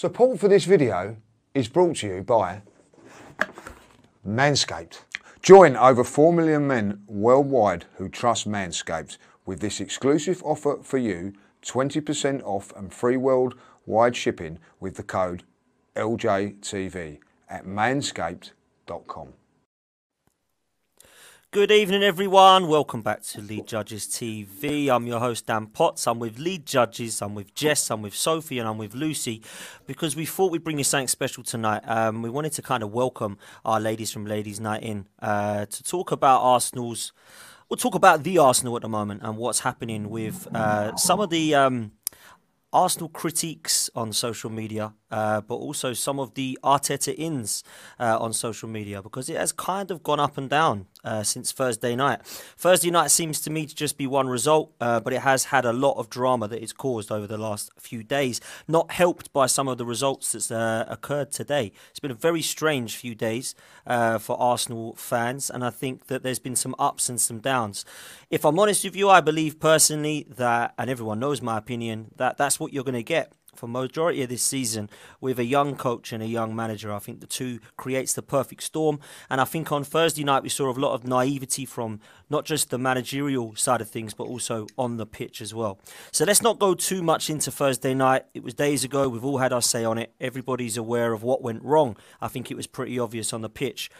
Support for this video is brought to you by Manscaped. Join over 4 million men worldwide who trust Manscaped with this exclusive offer for you 20% off and free worldwide shipping with the code LJTV at manscaped.com. Good evening, everyone. Welcome back to Lee Judges TV. I'm your host, Dan Potts. I'm with Lee Judges, I'm with Jess, I'm with Sophie, and I'm with Lucy because we thought we'd bring you something special tonight. Um, we wanted to kind of welcome our ladies from Ladies Night In uh, to talk about Arsenal's. We'll talk about the Arsenal at the moment and what's happening with uh, some of the. Um, Arsenal critiques on social media, uh, but also some of the Arteta ins uh, on social media because it has kind of gone up and down uh, since Thursday night. Thursday night seems to me to just be one result, uh, but it has had a lot of drama that it's caused over the last few days, not helped by some of the results that's uh, occurred today. It's been a very strange few days uh, for Arsenal fans, and I think that there's been some ups and some downs. If I'm honest with you, I believe personally that, and everyone knows my opinion, that that's what you're going to get for majority of this season with a young coach and a young manager. I think the two creates the perfect storm. And I think on Thursday night we saw a lot of naivety from not just the managerial side of things, but also on the pitch as well. So let's not go too much into Thursday night. It was days ago. We've all had our say on it. Everybody's aware of what went wrong. I think it was pretty obvious on the pitch.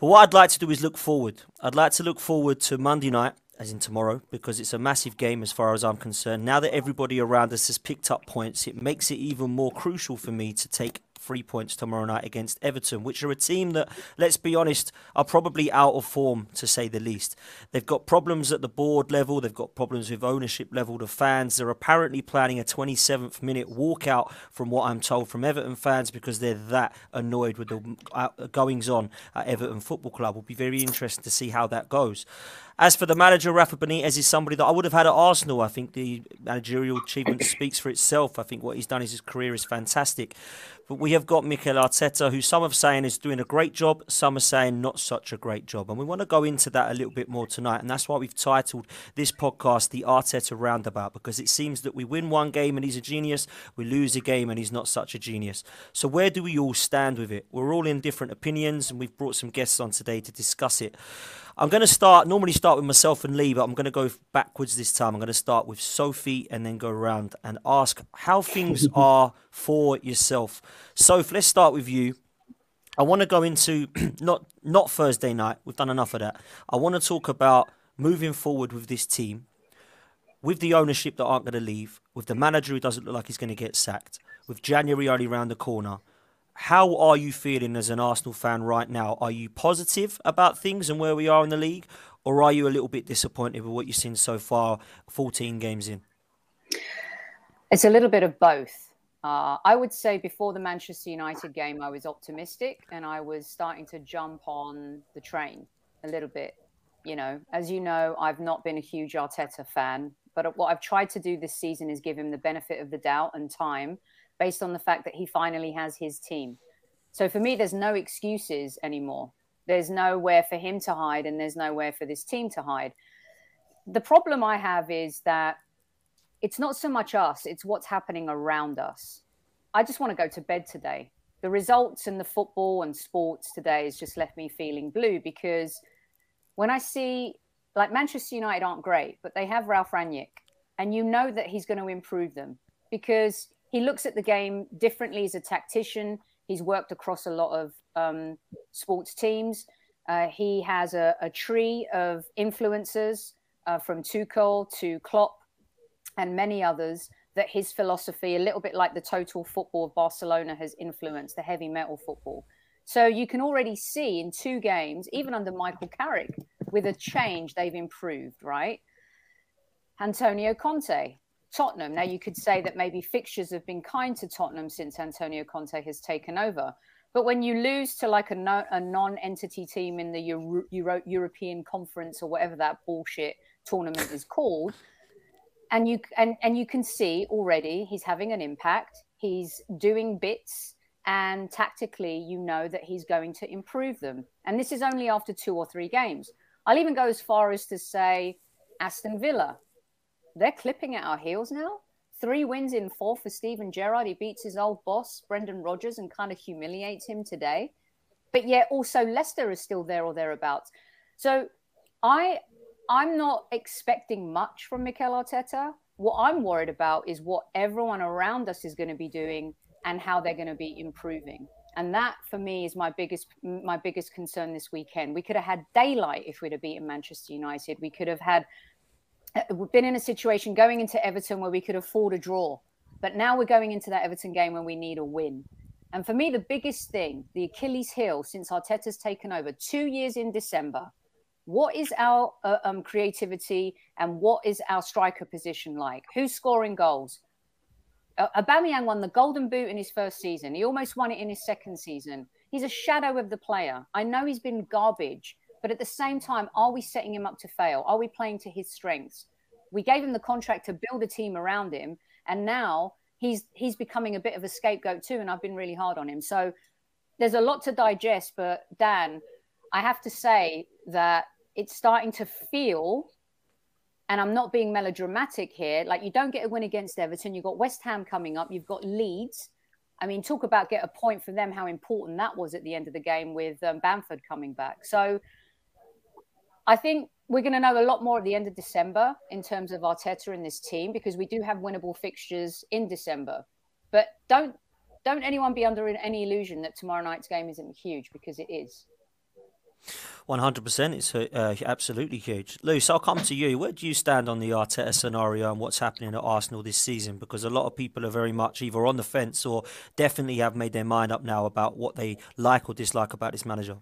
But what I'd like to do is look forward. I'd like to look forward to Monday night as in tomorrow, because it's a massive game as far as I'm concerned. Now that everybody around us has picked up points, it makes it even more crucial for me to take three points tomorrow night against Everton, which are a team that, let's be honest, are probably out of form to say the least. They've got problems at the board level, they've got problems with ownership level, the fans. They're apparently planning a 27th minute walkout, from what I'm told from Everton fans, because they're that annoyed with the uh, goings on at Everton Football Club. Will be very interesting to see how that goes. As for the manager, Rafa Benitez is somebody that I would have had at Arsenal. I think the managerial achievement speaks for itself. I think what he's done in his career is fantastic. But we have got Mikel Arteta, who some are saying is doing a great job, some are saying not such a great job. And we want to go into that a little bit more tonight. And that's why we've titled this podcast The Arteta Roundabout, because it seems that we win one game and he's a genius, we lose a game and he's not such a genius. So where do we all stand with it? We're all in different opinions, and we've brought some guests on today to discuss it. I'm going to start, normally start with myself and Lee, but I'm going to go backwards this time. I'm going to start with Sophie and then go around and ask how things are for yourself. Sophie, let's start with you. I want to go into not not Thursday night. We've done enough of that. I want to talk about moving forward with this team, with the ownership that aren't going to leave, with the manager who doesn't look like he's going to get sacked, with January only around the corner, how are you feeling as an Arsenal fan right now? Are you positive about things and where we are in the league, or are you a little bit disappointed with what you've seen so far, 14 games in? It's a little bit of both. Uh, I would say before the Manchester United game, I was optimistic and I was starting to jump on the train a little bit. You know, as you know, I've not been a huge Arteta fan, but what I've tried to do this season is give him the benefit of the doubt and time based on the fact that he finally has his team. So for me, there's no excuses anymore. There's nowhere for him to hide, and there's nowhere for this team to hide. The problem I have is that it's not so much us, it's what's happening around us. I just want to go to bed today. The results in the football and sports today has just left me feeling blue because when I see, like Manchester United aren't great, but they have Ralf Rangnick, and you know that he's going to improve them because he looks at the game differently as a tactician. He's worked across a lot of um, sports teams. Uh, he has a, a, tree of influencers uh, from Tuchel to Klopp and many others that his philosophy, a little bit like the total football of Barcelona, has influenced the heavy metal football. So you can already see in two games, even under Michael Carrick, with a change, they've improved, right? Antonio Conte, Tottenham. Now, you could say that maybe fixtures have been kind to Tottenham since Antonio Conte has taken over. But when you lose to like a, no, a non-entity team in the Euro, Euro, European Conference or whatever that bullshit tournament is called, and you and and you can see already he's having an impact. He's doing bits, and tactically, you know that he's going to improve them. And this is only after two or three games. I'll even go as far as to say Aston Villa. They're clipping at our heels now. Three wins in four for Steven Gerrard. He beats his old boss, Brendan Rodgers, and kind of humiliates him today. But yet also Leicester is still there or thereabouts. So I I'm not expecting much from Mikel Arteta. What I'm worried about is what everyone around us is going to be doing and how they're going to be improving. And that for me is my biggest my biggest concern this weekend. We could have had daylight if we'd have beaten Manchester United. We could have had we've been in a situation going into Everton where we could afford a draw. But now we're going into that Everton game when we need a win. And for me, the biggest thing, the Achilles heel since Arteta's taken over two years in December, what is our uh, um, creativity and what is our striker position like? Who's scoring goals? Uh, Aubameyang won the Golden Boot in his first season. He almost won it in his second season. He's a shadow of the player. I know he's been garbage, but at the same time, are we setting him up to fail? Are we playing to his strengths? We gave him the contract to build a team around him, and now he's he's becoming a bit of a scapegoat too. And I've been really hard on him. So there's a lot to digest. But Dan, I have to say that it's starting to feel, and I'm not being melodramatic here, like you don't get a win against Everton. You've got West Ham coming up, you've got Leeds. I mean, talk about get a point for them, how important that was at the end of the game with um, Bamford coming back. So I think we're going to know a lot more at the end of December in terms of Arteta and this team because we do have winnable fixtures in December. But don't don't anyone be under any illusion that tomorrow night's game isn't huge because it is. One hundred percent, it's uh, absolutely huge. Luce, I'll come to you. Where do you stand on the Arteta scenario and what's happening at Arsenal this season? Because a lot of people are very much either on the fence or definitely have made their mind up now about what they like or dislike about this manager.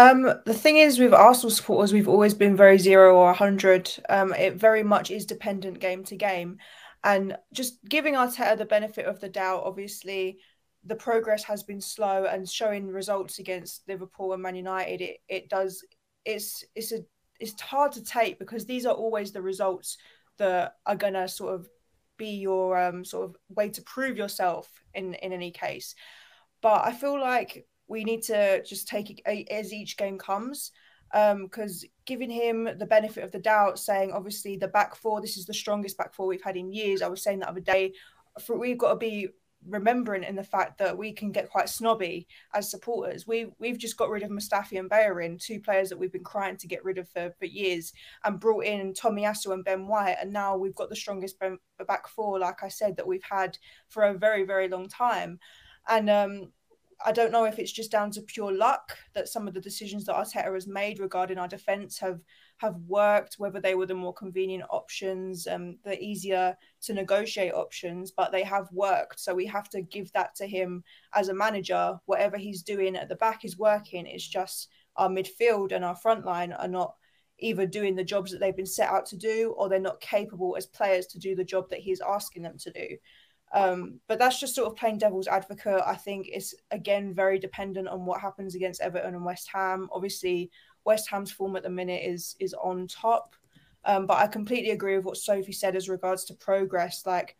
Um, the thing is, with Arsenal supporters, we've always been very zero or hundred. Um, it very much is dependent game to game, and just giving Arteta the benefit of the doubt. Obviously, the progress has been slow and showing results against Liverpool and Man United, it, it does it's it's a it's hard to take because these are always the results that are gonna sort of be your um, sort of way to prove yourself in in any case. But I feel like we need to just take it as each game comes because um, giving him the benefit of the doubt, saying obviously the back four, this is the strongest back four we've had in years. I was saying that other day, for, we've got to be remembering in the fact that we can get quite snobby as supporters. We we've just got rid of Mustafi and Bellerin, two players that we've been crying to get rid of for, for years, and brought in Tomiyasu and Ben White, and now we've got the strongest back four, like I said, that we've had for a very very long time, and um, I don't know if it's just down to pure luck that some of the decisions that Arteta has made regarding our defence have have worked, whether they were the more convenient options, um, the easier to negotiate options, but they have worked. So we have to give that to him as a manager. Whatever he's doing at the back is working. It's just our midfield and our front line are not either doing the jobs that they've been set out to do or they're not capable as players to do the job that he's asking them to do. Um, but that's just sort of playing devil's advocate. I think it's again very dependent on what happens against Everton and West Ham. Obviously, West Ham's form at the minute is is on top. Um, but I completely agree with what Sophie said as regards to progress. Like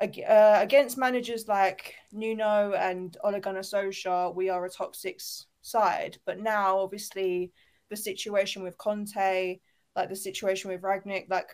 uh, against managers like Nuno and Ole Gunnar Solskjaer, we are a top six side. But now, obviously, the situation with Conte, like the situation with Rangnick, like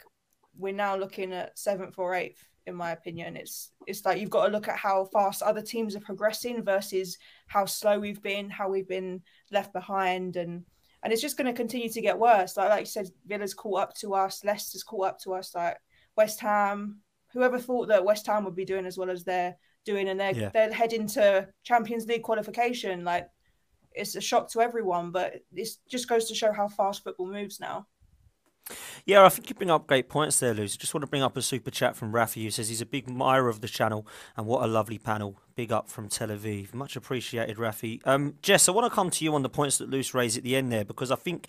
we're now looking at seventh or eighth in my opinion. It's it's like you've got to look at how fast other teams are progressing versus how slow we've been, how we've been left behind, and and it's just going to continue to get worse. Like like you said, Villa's caught up to us, Leicester's caught up to us, like West Ham. Whoever thought that West Ham would be doing as well as they're doing, and they're yeah. they're heading to Champions League qualification. Like it's a shock to everyone, but this just goes to show how fast football moves now. Yeah, I think you bring up great points there, Luz. Just want to bring up a super chat from Rafi who says he's a big admirer of the channel and what a lovely panel. Big up from Tel Aviv. Much appreciated, Rafi. Um, Jess, I want to come to you on the points that Luce raised at the end there because I think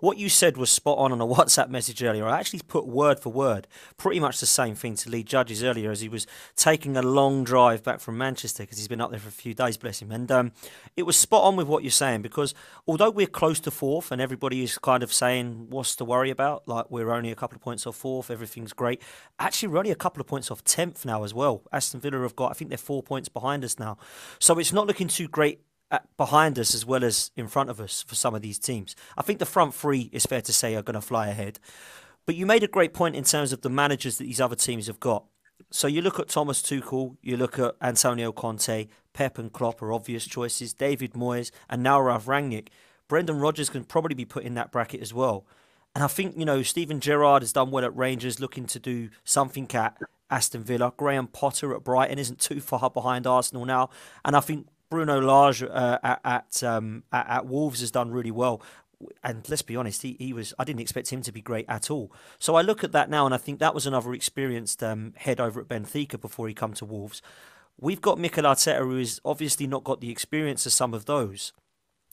what you said was spot on on a WhatsApp message earlier. I actually put word for word pretty much the same thing to Lee Judges earlier as he was taking a long drive back from Manchester because he's been up there for a few days, bless him. And um, it was spot on with what you're saying because although we're close to fourth and everybody is kind of saying what's to worry about, like we're only a couple of points off fourth, everything's great. Actually, we're only a couple of points off tenth now as well. Aston Villa have got, I think they're four points behind us now, so it's not looking too great behind us as well as in front of us for some of these teams. I think the front three is fair to say are going to fly ahead. But you made a great point in terms of the managers that these other teams have got. So you look at Thomas Tuchel, you look at Antonio Conte, Pep and Klopp are obvious choices, David Moyes, and now Ralf Rangnick. Brendan Rodgers can probably be put in that bracket as well. And I think, you know, Steven Gerrard has done well at Rangers, looking to do something at Aston Villa. Graham Potter at Brighton isn't too far behind Arsenal now. And I think Bruno Lage uh, at at, um, at, at Wolves has done really well and let's be honest, he, he was. I didn't expect him to be great at all. So I look at that now, and I think that was another experienced um, head over at Benfica before he come to Wolves. We've got Mikel Arteta, who has obviously not got the experience of some of those,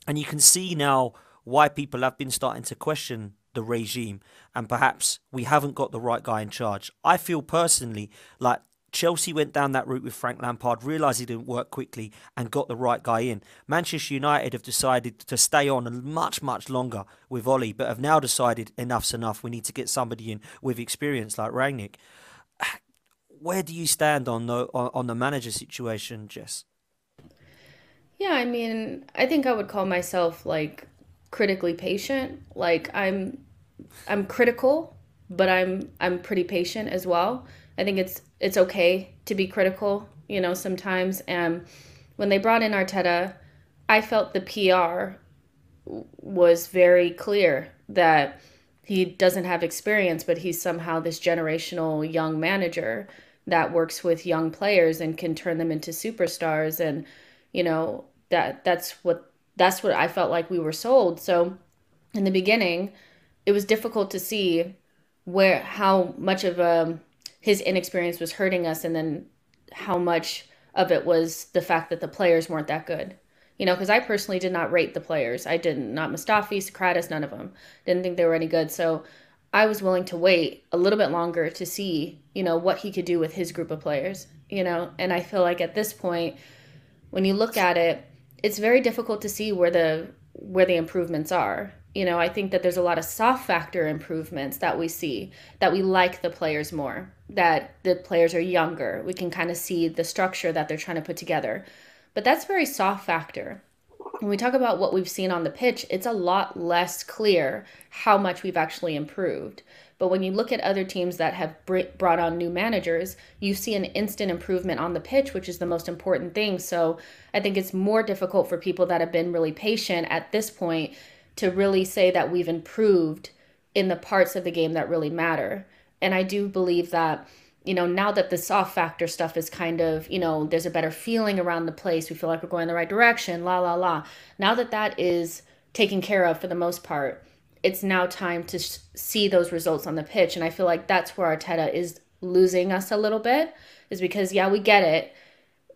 and you can see now why people have been starting to question the regime, and perhaps we haven't got the right guy in charge. I feel personally like Chelsea went down that route with Frank Lampard, realised he didn't work quickly, and got the right guy in. Manchester United have decided to stay on much, much longer with Ole, but have now decided enough's enough. We need to get somebody in with experience like Rangnick. Where do you stand on the on the manager situation, Jess? Yeah, I mean, I think I would call myself like critically patient. Like I'm I'm critical, but I'm I'm pretty patient as well. I think it's it's okay to be critical, you know, sometimes. And when they brought in Arteta, I felt the PR was very clear that he doesn't have experience, but he's somehow this generational young manager that works with young players and can turn them into superstars. And you know that that's what that's what I felt like we were sold. So in the beginning, it was difficult to see where how much of a his inexperience was hurting us and then how much of it was the fact that the players weren't that good. You know, because I personally did not rate the players. I didn't, not Mustafi, Sokratis, none of them. Didn't think they were any good. So I was willing to wait a little bit longer to see, you know, what he could do with his group of players, you know. And I feel like at this point, when you look at it, it's very difficult to see where the where the improvements are you know, I think that there's a lot of soft factor improvements that we see, that we like the players more, that the players are younger. We can kind of see the structure that they're trying to put together. But that's very soft factor. When we talk about what we've seen on the pitch, it's a lot less clear how much we've actually improved. But when you look at other teams that have brought on new managers, you see an instant improvement on the pitch, which is the most important thing. So I think it's more difficult for people that have been really patient at this point to really say that we've improved in the parts of the game that really matter. And I do believe that, you know, now that the soft factor stuff is kind of, you know, there's a better feeling around the place, we feel like we're going in the right direction, la, la, la. Now that that is taken care of for the most part, it's now time to sh- see those results on the pitch. And I feel like that's where Arteta is losing us a little bit, is because, yeah, we get it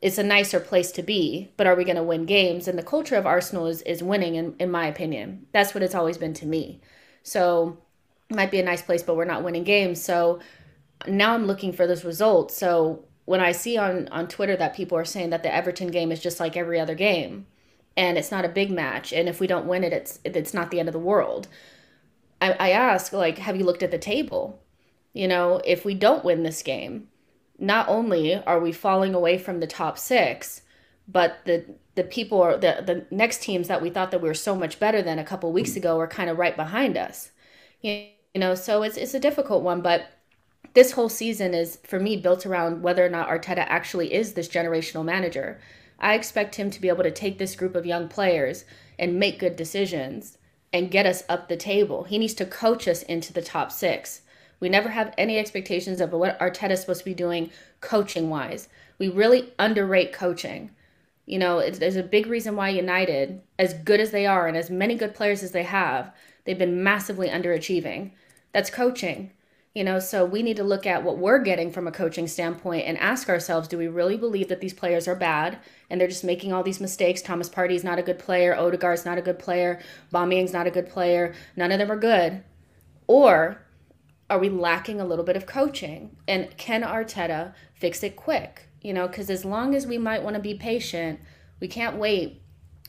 it's a nicer place to be, but are we going to win games? And the culture of Arsenal is, is winning, in, in my opinion. That's what it's always been to me. So it might be a nice place, but we're not winning games. So now I'm looking for those results. So when I see on, on Twitter that people are saying that the Everton game is just like every other game and it's not a big match, and if we don't win it, it's it's not the end of the world. I, I ask, like, have you looked at the table? You know, if we don't win this game, not only are we falling away from the top six, but the the people are the the next teams that we thought that we were so much better than a couple weeks ago are kind of right behind us. You, know, so it's it's a difficult one, but this whole season is for me built around whether or not Arteta actually is this generational manager. I expect him to be able to take this group of young players and make good decisions and get us up the table. He needs to coach us into the top 6. We never have any expectations of what Arteta is supposed to be doing coaching wise. We really underrate coaching. You know, there's a big reason why United, as good as they are and as many good players as they have, they've been massively underachieving. That's coaching. You know, so we need to look at what we're getting from a coaching standpoint and ask ourselves, do we really believe that these players are bad and they're just making all these mistakes? Thomas Partey's not a good player, Odegaard's not a good player, Aubameyang's not a good player. None of them are good. Or are we lacking a little bit of coaching? And can Arteta fix it quick? You know, because as long as we might want to be patient, we can't wait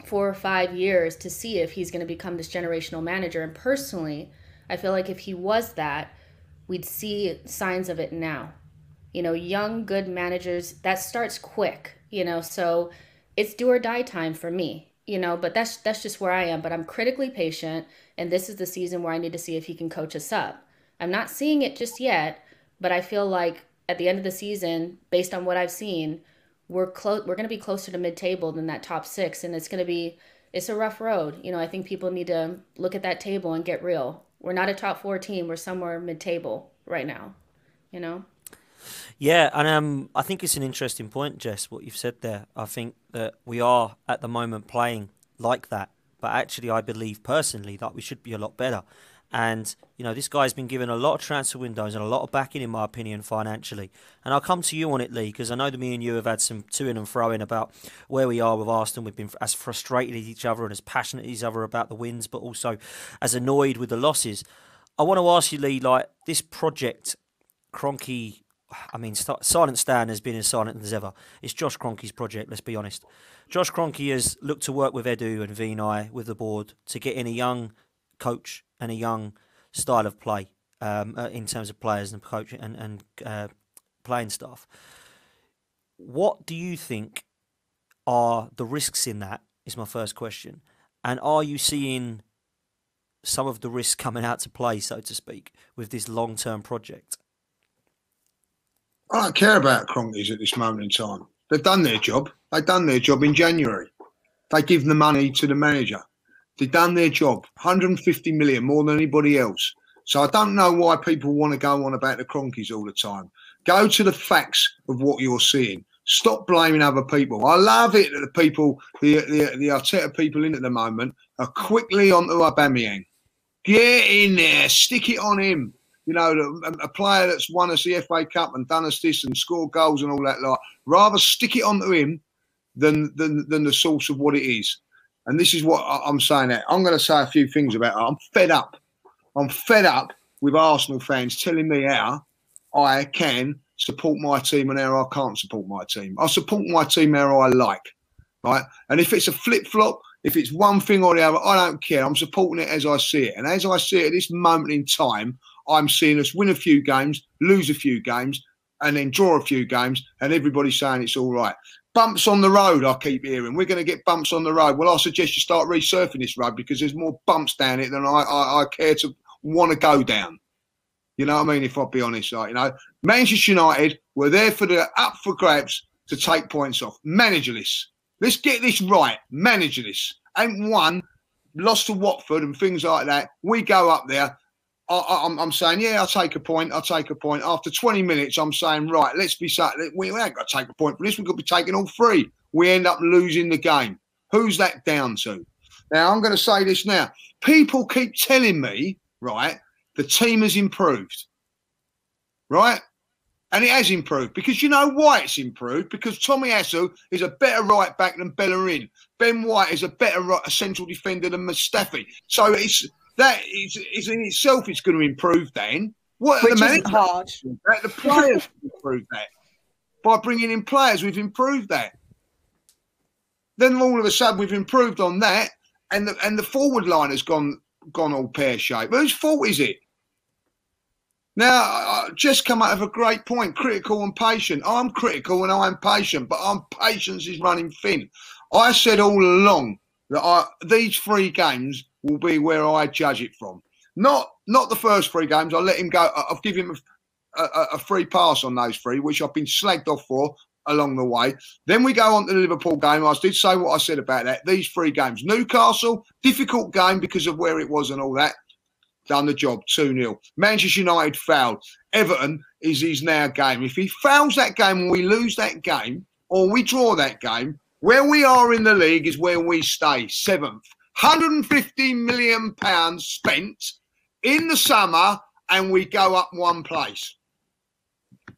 four or five years to see if he's going to become this generational manager. And personally, I feel like if he was that, we'd see signs of it now. You know, young, good managers, that starts quick, you know, so it's do or die time for me, you know, but that's that's just where I am. But I'm critically patient, and this is the season where I need to see if he can coach us up. I'm not seeing it just yet, but I feel like at the end of the season, based on what I've seen, we're close we're going to be closer to mid-table than that top 6 and it's going to be it's a rough road. You know, I think people need to look at that table and get real. We're not a top four team. We're somewhere mid table right now, you know? Yeah, and um, I think it's an interesting point, Jess, what you've said there. I think that we are at the moment playing like that, but actually, I believe personally that we should be a lot better. And, you know, this guy's been given a lot of transfer windows and a lot of backing, in my opinion, financially. And I'll come to you on it, Lee, because I know that me and you have had some to in and fro in about where we are with Arsenal. We've been as frustrated as each other and as passionate as each other about the wins, but also as annoyed with the losses. I want to ask you, Lee, like this project, Kroenke. I mean, Silent Stan has been as silent as ever. It's Josh Kroenke's project, let's be honest. Josh Kroenke has looked to work with Edu and Vinai with the board to get in a young coach and a young style of play um, uh, in terms of players and coaching and, and uh, playing staff. What do you think are the risks in that? Is my first question. And are you seeing some of the risks coming out to play, so to speak, with this long term project? I don't care about Kroenkes at this moment in time. They've done their job. They've done their job in January. They give the money to the manager. They've done their job, 150 million more than anybody else. So I don't know why people want to go on about the Kroenkes all the time. Go to the facts of what you're seeing. Stop blaming other people. I love it that the people, the the, the Arteta people in at the moment, are quickly onto Aubameyang. Get in there, stick it on him. You know, a, um, a player that's won us the FA Cup and done us this and scored goals and all that. Like, rather stick it onto him than than than the source of what it is. And this is what I'm saying. That I'm going to say a few things about it. I'm fed up. I'm fed up with Arsenal fans telling me how I can support my team and how I can't support my team. I support my team how I like, right? And if it's a flip flop, if it's one thing or the other, I don't care. I'm supporting it as I see it. And as I see it at this moment in time, I'm seeing us win a few games, lose a few games, and then draw a few games, and everybody's saying it's all right bumps on the road. I keep hearing we're going to get bumps on the road. Well, I suggest you start resurfing this road because there's more bumps down it than I, I, I care to want to go down. You know what I mean? If I'll be honest, like, you know, Manchester United were there for the up for grabs to take points off. Managerless. Let's get this right. Managerless. Ain't one lost to Watford and things like that. We go up there I, am I'm saying, yeah, I'll take a point. I'll take a point. After 20 minutes, I'm saying, right, let's be sat. We ain't got to take a point for this. Got to be taking all three. We end up losing the game. Who's that down to? Now, I'm going to say this now. People keep telling me, right, the team has improved, right? And it has improved because you know why it's improved? Because Tomiyasu is a better right back than Bellerin. Ben White is a better right, a central defender than Mustafi. So it's that is, is in itself it's going to improve then. What Which the isn't hard. The players improve that. By bringing in players, we've improved that. Then all of a sudden we've improved on that, and the and the forward line has gone gone all pear shaped. Whose fault is it? Now, I just come out of a great point, critical and patient. I'm critical and I'm patient, but I'm patience is running thin. I said all along that I, these three games will be where I judge it from. Not not the first three games. I'll let him go. I'll give him a, a, a free pass on those three, which I've been slagged off for along the way. Then we go on to the Liverpool game. I did say what I said about that. These three games. Newcastle, difficult game because of where it was and all that. Done the job, 2 0. Manchester United fouled. Everton is his now game. If he fouls that game and we lose that game, or we draw that game, where we are in the league is where we stay, seventh. 150 million pounds spent in the summer and we go up one place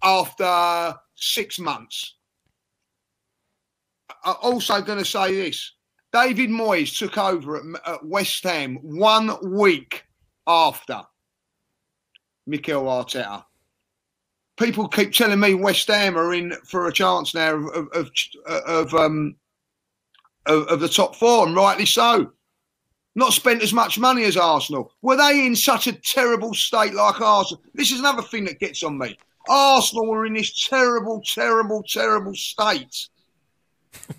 after six months. I'm also going to say this David Moyes took over at, at West Ham one week after Mikel Arteta. People keep telling me West Ham are in for a chance now of of of, um, of, of the top four, and rightly so. Not spent as much money as Arsenal. Were they in such a terrible state like Arsenal? This is another thing that gets on me. Arsenal were in this terrible, terrible, terrible state.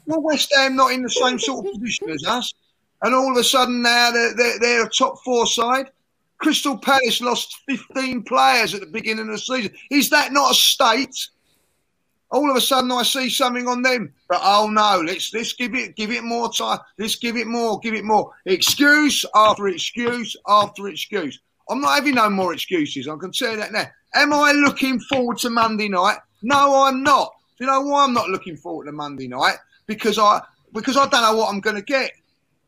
well, West Ham not in the same sort of position as us, and all of a sudden now they're, they're, they're a top four side. Crystal Palace lost 15 players at the beginning of the season. Is that not a state? All of a sudden, I see something on them. But oh no, let's let's give it give it more time. Let's give it more, give it more. Excuse after excuse after excuse. I'm not having no more excuses. I can tell you that now. Am I looking forward to Monday night? No, I'm not. Do you know why I'm not looking forward to Monday night? Because I because I don't know what I'm going to get.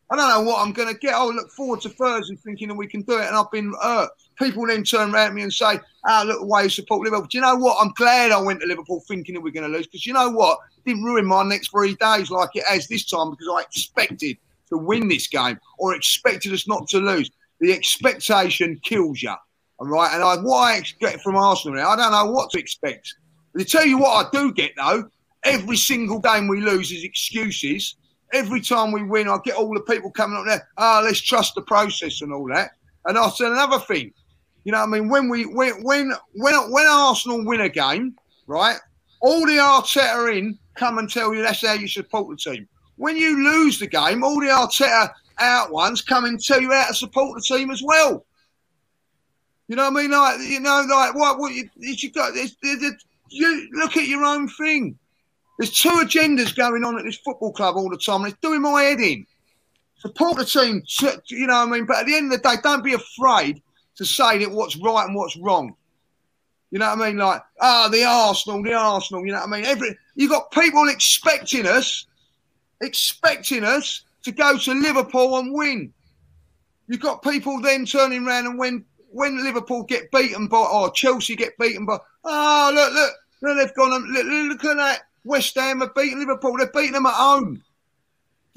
I don't know what I'm going to get. I look forward to Thursday thinking that we can do it, and I've been hurt. People then turn around me and say, "Ah, oh, look, the way you support Liverpool." Do you know what? I'm glad I went to Liverpool thinking that we're going to lose because you know what? It didn't ruin my next three days like it has this time because I expected to win this game or expected us not to lose. The expectation kills you, all right? And I, what I expect from Arsenal now, I don't know what to expect. To tell you what I do get though, every single game we lose is excuses every time we win, I get all the people coming up there. Ah, oh, let's trust the process and all that. And I said another thing. You know, I mean, when we when when when when Arsenal win a game, right? All the Arteta in come and tell you that's how you support the team. When you lose the game, all the Arteta out ones come and tell you how to support the team as well. You know what I mean? Like you know, like what what you, you got? you look at your own thing. There's two agendas going on at this football club all the time, and it's doing my head in. Support the team, you know what I mean? But at the end of the day, don't be afraid to say that what's right and what's wrong. You know what I mean? Like, ah, oh, the Arsenal, the Arsenal, you know what I mean? Every you got people expecting us, expecting us to go to Liverpool and win. You've got people then turning around and when when Liverpool get beaten by or Chelsea get beaten by, oh look, look, look they've gone look, look at that West Ham have beaten Liverpool. They've beaten them at home.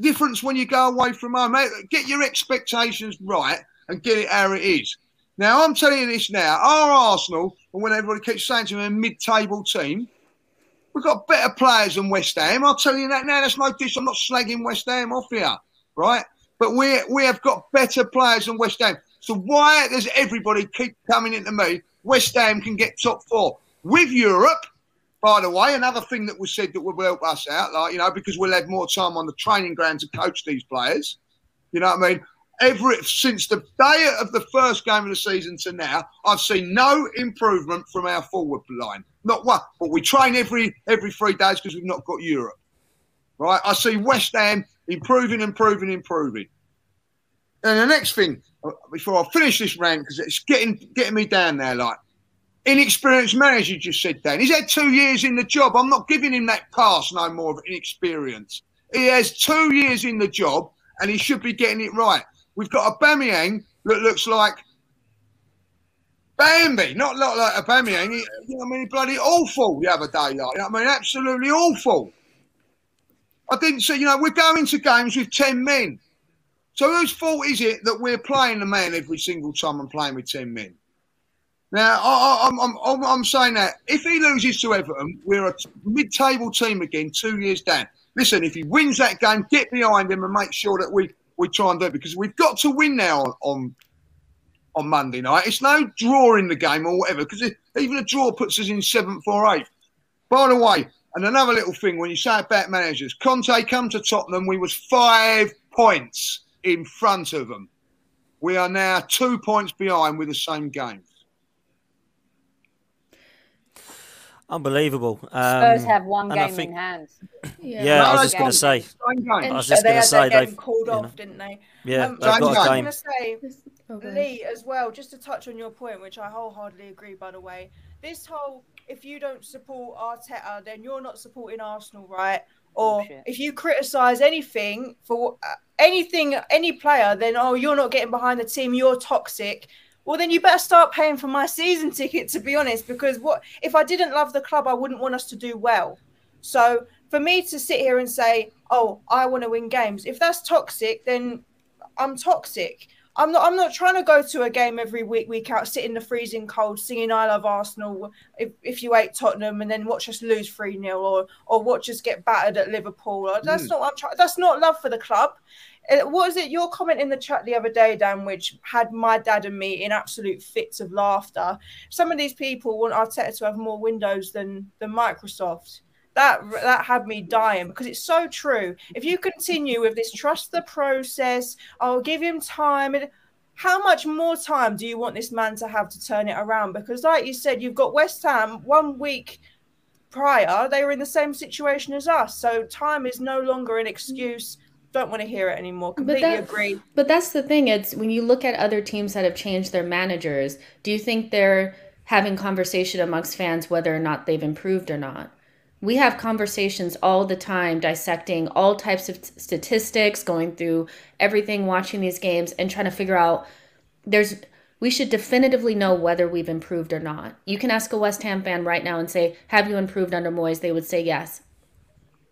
Difference when you go away from home. Get your expectations right and get it how it is. Now, I'm telling you this now. Our Arsenal, and when everybody keeps saying to me a mid-table team, we've got better players than West Ham. I'll tell you that now. That's no dish. I'm not slagging West Ham off here, right? But we we have got better players than West Ham. So why does everybody keep coming into me? West Ham can get top four with Europe by the way, another thing that was said that would help us out, like, you know, because we'll have more time on the training ground to coach these players. You know what I mean? Every since the day of the first game of the season to now, I've seen no improvement from our forward line. Not one. But we train every every three days because we've not got Europe. Right? I see West Ham improving, improving, improving. And the next thing, uh, before I finish this rant, because it's getting getting me down there, like Inexperienced manager, just said Dan. He's had two years in the job. I'm not giving him that pass no more of inexperience. He has two years in the job and he should be getting it right. We've got a Bamiyang that looks like Bambi, not like, like a Bamiyang. You know, I mean, bloody awful the other day. Like, you know I mean, absolutely awful. I didn't say, you know, we're going to games with 10 men. So whose fault is it that we're playing the man every single time and playing with 10 men? Now, I, am I'm, I'm, I'm saying that if he loses to Everton, we're a mid-table team again, two years down. Listen, if he wins that game, get behind him and make sure that we, we try and do it because we've got to win now on, on, on Monday night. It's no draw in the game or whatever because even a draw puts us in seventh or eighth. By the way, and another little thing when you say about managers, Conte come to Tottenham, we was five points in front of them. We are now two points behind with the same game. Unbelievable. Um, Spurs have one game think, in hand. Yeah, yeah I was just going to say. I was just going to say they've called off, know. didn't they? Yeah, um, they've got a game. I was going to say, okay. Lee, as well, just to touch on your point, which I wholeheartedly agree. By the way, this whole if you don't support Arteta, then you're not supporting Arsenal, right? Or Bullshit. if you criticise anything for uh, anything, any player, then oh, you're not getting behind the team. You're toxic well then you better start paying for my season ticket to be honest because what if i didn't love the club i wouldn't want us to do well so for me to sit here and say oh i want to win games if that's toxic then i'm toxic I'm not. I'm not trying to go to a game every week, week out, sit in the freezing cold, singing "I love Arsenal." If, if you hate Tottenham, and then watch us lose three 0 or or watch us get battered at Liverpool. That's mm. not. That's not love for the club. Uh, what was it? Your comment in the chat the other day, Dan, which had my dad and me in absolute fits of laughter. Some of these people want Arteta to have more windows than than Microsoft that that had me dying because it's so true. If you continue with this, trust the process. I'll give him time. How much more time do you want this man to have to turn it around? Because, like you said, you've got West Ham one week prior, they were in the same situation as us. So time is no longer an excuse. Don't want to hear it anymore. Completely but that, agree. But that's the thing. It's when you look at other teams that have changed their managers, do you think they're having conversation amongst fans whether or not they've improved or not? we have conversations all the time dissecting all types of t- statistics going through everything watching these games and trying to figure out there's we should definitively know whether we've improved or not you can ask a west ham fan right now and say have you improved under moyes they would say yes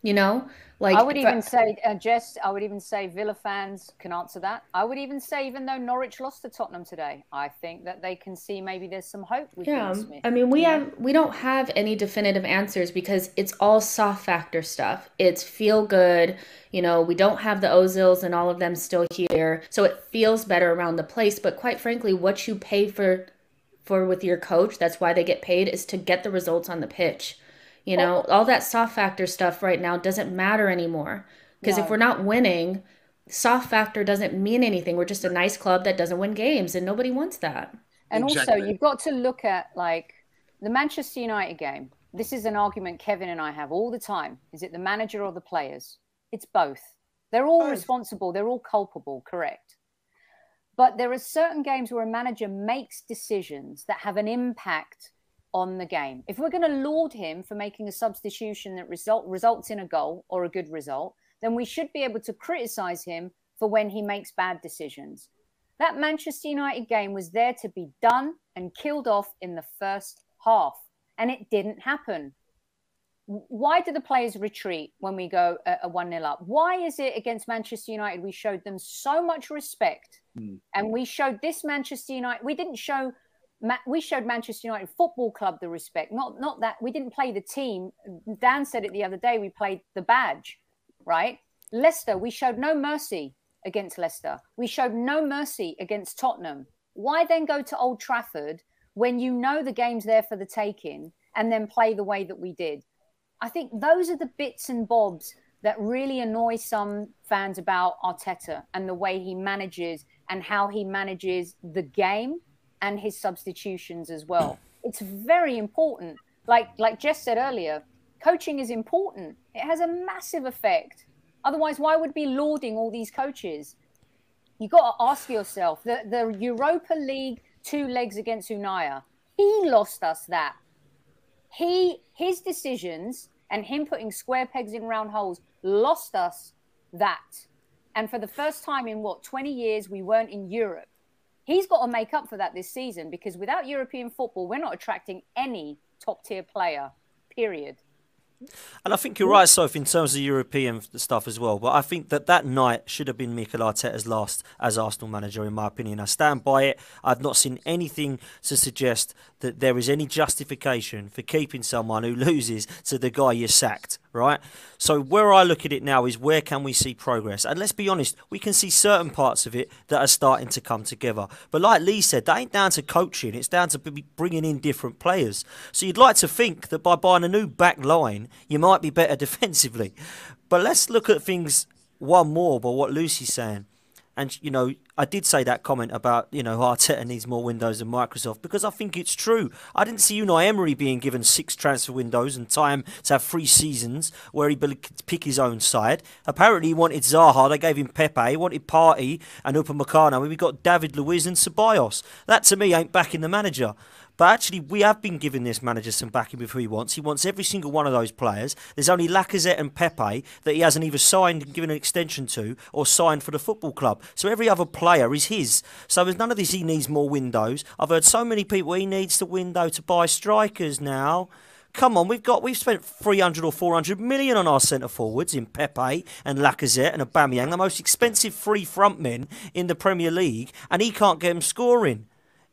you know like I would even say, uh, Jess, I would even say Villa fans can answer that. I would even say, even though Norwich lost to Tottenham today, I think that they can see maybe there's some hope with yeah. Smith. I mean, we have we don't have any definitive answers because it's all soft factor stuff. It's feel good. You know, we don't have the Ozils and all of them still here, so it feels better around the place. But quite frankly, what you pay for for with your coach, that's why they get paid, is to get the results on the pitch. You know, all that soft factor stuff right now doesn't matter anymore. Because if we're not winning, soft factor doesn't mean anything. We're just a nice club that doesn't win games, and nobody wants that. And exactly. also, you've got to look at like the Manchester United game. This is an argument Kevin and I have all the time. Is it the manager or the players? It's both. They're all both. responsible, they're all culpable, correct? But there are certain games where a manager makes decisions that have an impact on the game. If we're going to laud him for making a substitution that result, results in a goal or a good result, then we should be able to criticize him for when he makes bad decisions. That Manchester United game was there to be done and killed off in the first half, and it didn't happen. Why do the players retreat when we go a 1 0 up? Why is it against Manchester United we showed them so much respect mm. and we showed this Manchester United? We didn't show we showed Manchester United Football Club the respect. Not not that we didn't play the team. Dan said it the other day. We played the badge, right? Leicester, we showed no mercy against Leicester. We showed no mercy against Tottenham. Why then go to Old Trafford when you know the game's there for the taking and then play the way that we did? I think those are the bits and bobs that really annoy some fans about Arteta and the way he manages and how he manages the game and his substitutions as well. It's very important. Like like Jess said earlier, coaching is important. It has a massive effect. Otherwise, why would be lauding all these coaches? You got to ask yourself the the Europa League two legs against Unai. He lost us that. He his decisions and him putting square pegs in round holes lost us that. And for the first time in what 20 years, we weren't in Europe he's got to make up for that this season because without European football, we're not attracting any top tier player, period. And I think you're right, Sophie, in terms of European stuff as well. But I think that that night should have been Mikel Arteta's last as Arsenal manager, in my opinion. I stand by it. I've not seen anything to suggest that there is any justification for keeping someone who loses to the guy you sacked, right? So where I look at it now is where can we see progress? And let's be honest, we can see certain parts of it that are starting to come together. But like Lee said, that ain't down to coaching. It's down to bringing in different players. So you'd like to think that by buying a new back line, you might be better defensively. But let's look at things one more by what Lucy's saying. And you know, I did say that comment about you know Arteta needs more windows than Microsoft because I think it's true. I didn't see Unai Emery being given six transfer windows and time to have three seasons where he could pick his own side. Apparently, he wanted Zaha. They gave him Pepe. He wanted Partey and Upamecano. We got David Luiz and Ceballos. That to me ain't backing the manager. But actually, we have been giving this manager some backing who he wants. He wants every single one of those players. There's only Lacazette and Pepe that he hasn't either signed and given an extension to or signed for the football club. So every other player is his. So there's none of this. He needs more windows. I've heard so many people he needs the window to buy strikers now. Come on, we've got we've spent 300 or 400 million on our centre forwards in Pepe and Lacazette and Aubameyang, the most expensive free front men in the Premier League, and he can't get them scoring.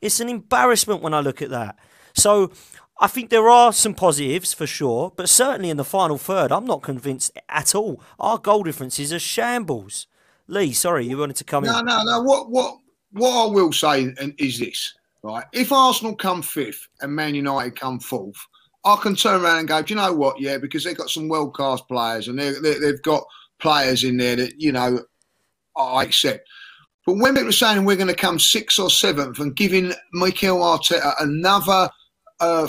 It's an embarrassment when I look at that. So I think there are some positives for sure, but certainly in the final third, I'm not convinced at all. Our goal differences are shambles. Lee, sorry, you wanted to come no, in. No, no, no. What, what, what I will say is this, right? If Arsenal come fifth and Man United come fourth, I can turn around and go, do you know what? Yeah, because they've got some world class players and they, they, have got players in there that, you know, I accept. But when people are saying we're going to come sixth or seventh and giving Mikel Arteta another, uh,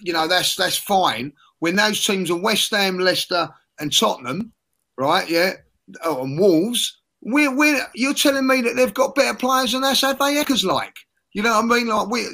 you know, that's that's fine. When those teams are West Ham, Leicester, and Tottenham, right? Yeah, oh, and Wolves. We're, we're, you're telling me that they've got better players than us, have they? Eckers like, you know what I mean? Like we,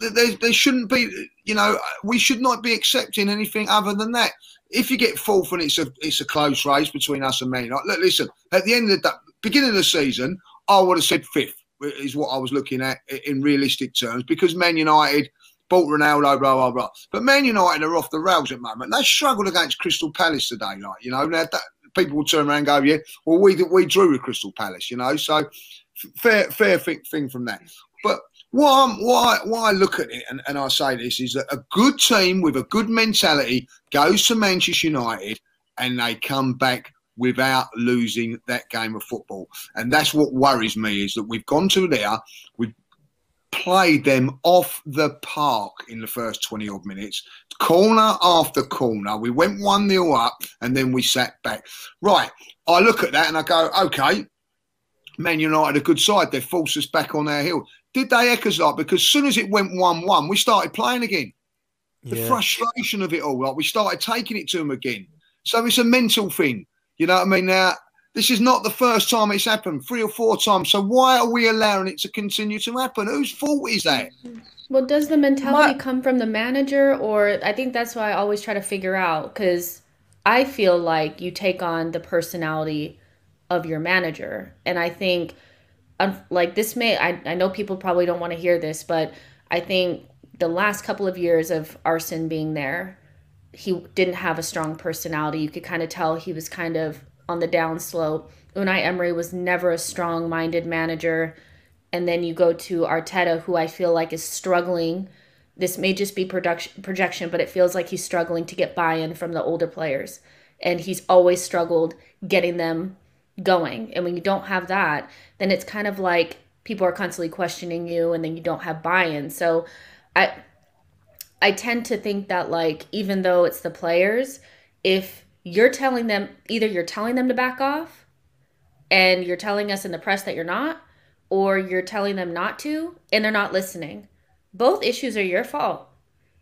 there, there shouldn't be, you know, we should not be accepting anything other than that. If you get fourth and it's a it's a close race between us and Man United, look, listen, at the end of the beginning of the season, I would have said fifth is what I was looking at in realistic terms because Man United bought Ronaldo, blah blah blah. But Man United are off the rails at the moment. They struggled against Crystal Palace today, like you know. Now that, people will turn around and go, yeah, well we we drew with Crystal Palace, you know. So fair fair thing, thing from that. But why, why, why look at it and, and I say this is that a good team with a good mentality goes to Manchester United and they come back without losing that game of football. And that's what worries me is that we've gone to there, we've played them off the park in the first 20 odd minutes, corner after corner. We went 1 0 up and then we sat back. Right. I look at that and I go, okay, Man United, a good side. They've forced us back on our heel. Did they Eckers like? Because as soon as it went 1 1, we started playing again. The yeah. frustration of it all, like we started taking it to them again. So it's a mental thing. You know what I mean? Now, this is not the first time it's happened, three or four times. So why are we allowing it to continue to happen? Whose fault is that? Well, does the mentality come from the manager, or I think that's why I always try to figure out because I feel like you take on the personality of your manager, and I think like this may I, I know people probably don't want to hear this but i think the last couple of years of arsene being there he didn't have a strong personality. You could kind of tell he was kind of on the downslope unai emery was never a strong minded manager. And then you go to arteta who i feel like is struggling. This may just be production projection but it feels like he's struggling to get buy-in from the older players. And he's always struggled getting them going. And when you don't have that, then it's kind of like people are constantly questioning you and then you don't have buy-in. So I I tend to think that like even though it's the players, if you're telling them either you're telling them to back off and you're telling us in the press that you're not or you're telling them not to and they're not listening. Both issues are your fault.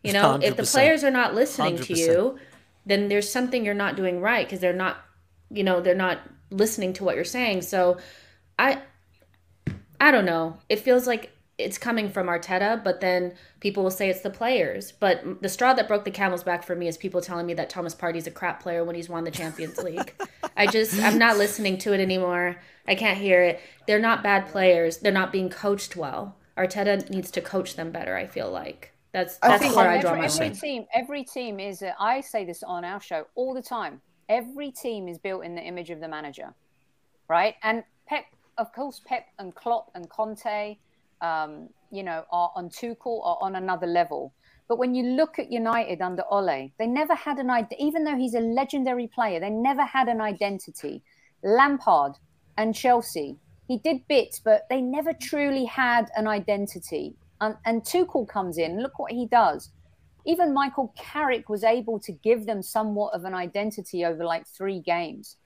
You know, 100%. if the players are not listening 100%. to you, then there's something you're not doing right because they're not you know, they're not listening to what you're saying. So I I don't know. It feels like it's coming from Arteta, but then people will say it's the players. But the straw that broke the camel's back for me is people telling me that Thomas Partey's a crap player when he's won the Champions League. I just I'm not listening to it anymore. I can't hear it. They're not bad players. They're not being coached well. Arteta needs to coach them better. I feel like that's that's I where I draw my every line. team. Every team is. A, I say this on our show all the time every team is built in the image of the manager, right? And Pep, of course, Pep and Klopp and Conte, um, you know, are on Tuchel or on another level. But when you look at United under Ole, they never had an idea. Even though he's a legendary player, they never had an identity. Lampard and Chelsea, he did bits, but they never truly had an identity. And, and Tuchel comes in. Look what he does even Michael Carrick was able to give them somewhat of an identity over like three games.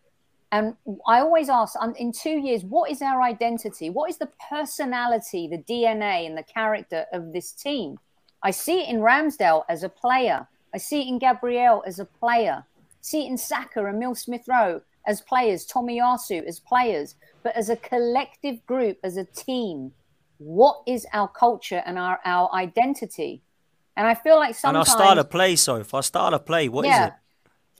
And I always ask um, in two years, what is our identity? What is the personality, the DNA, and the character of this team? I see it in Ramsdale as a player. I see it in Gabriel as a player. I see it in Saka and Emile Smith Rowe as players, Tomiyasu as players. But as a collective group, as a team, what is our culture and our, our identity? And I feel like sometimes. And our style of play, so if our style of play, what yeah, is it?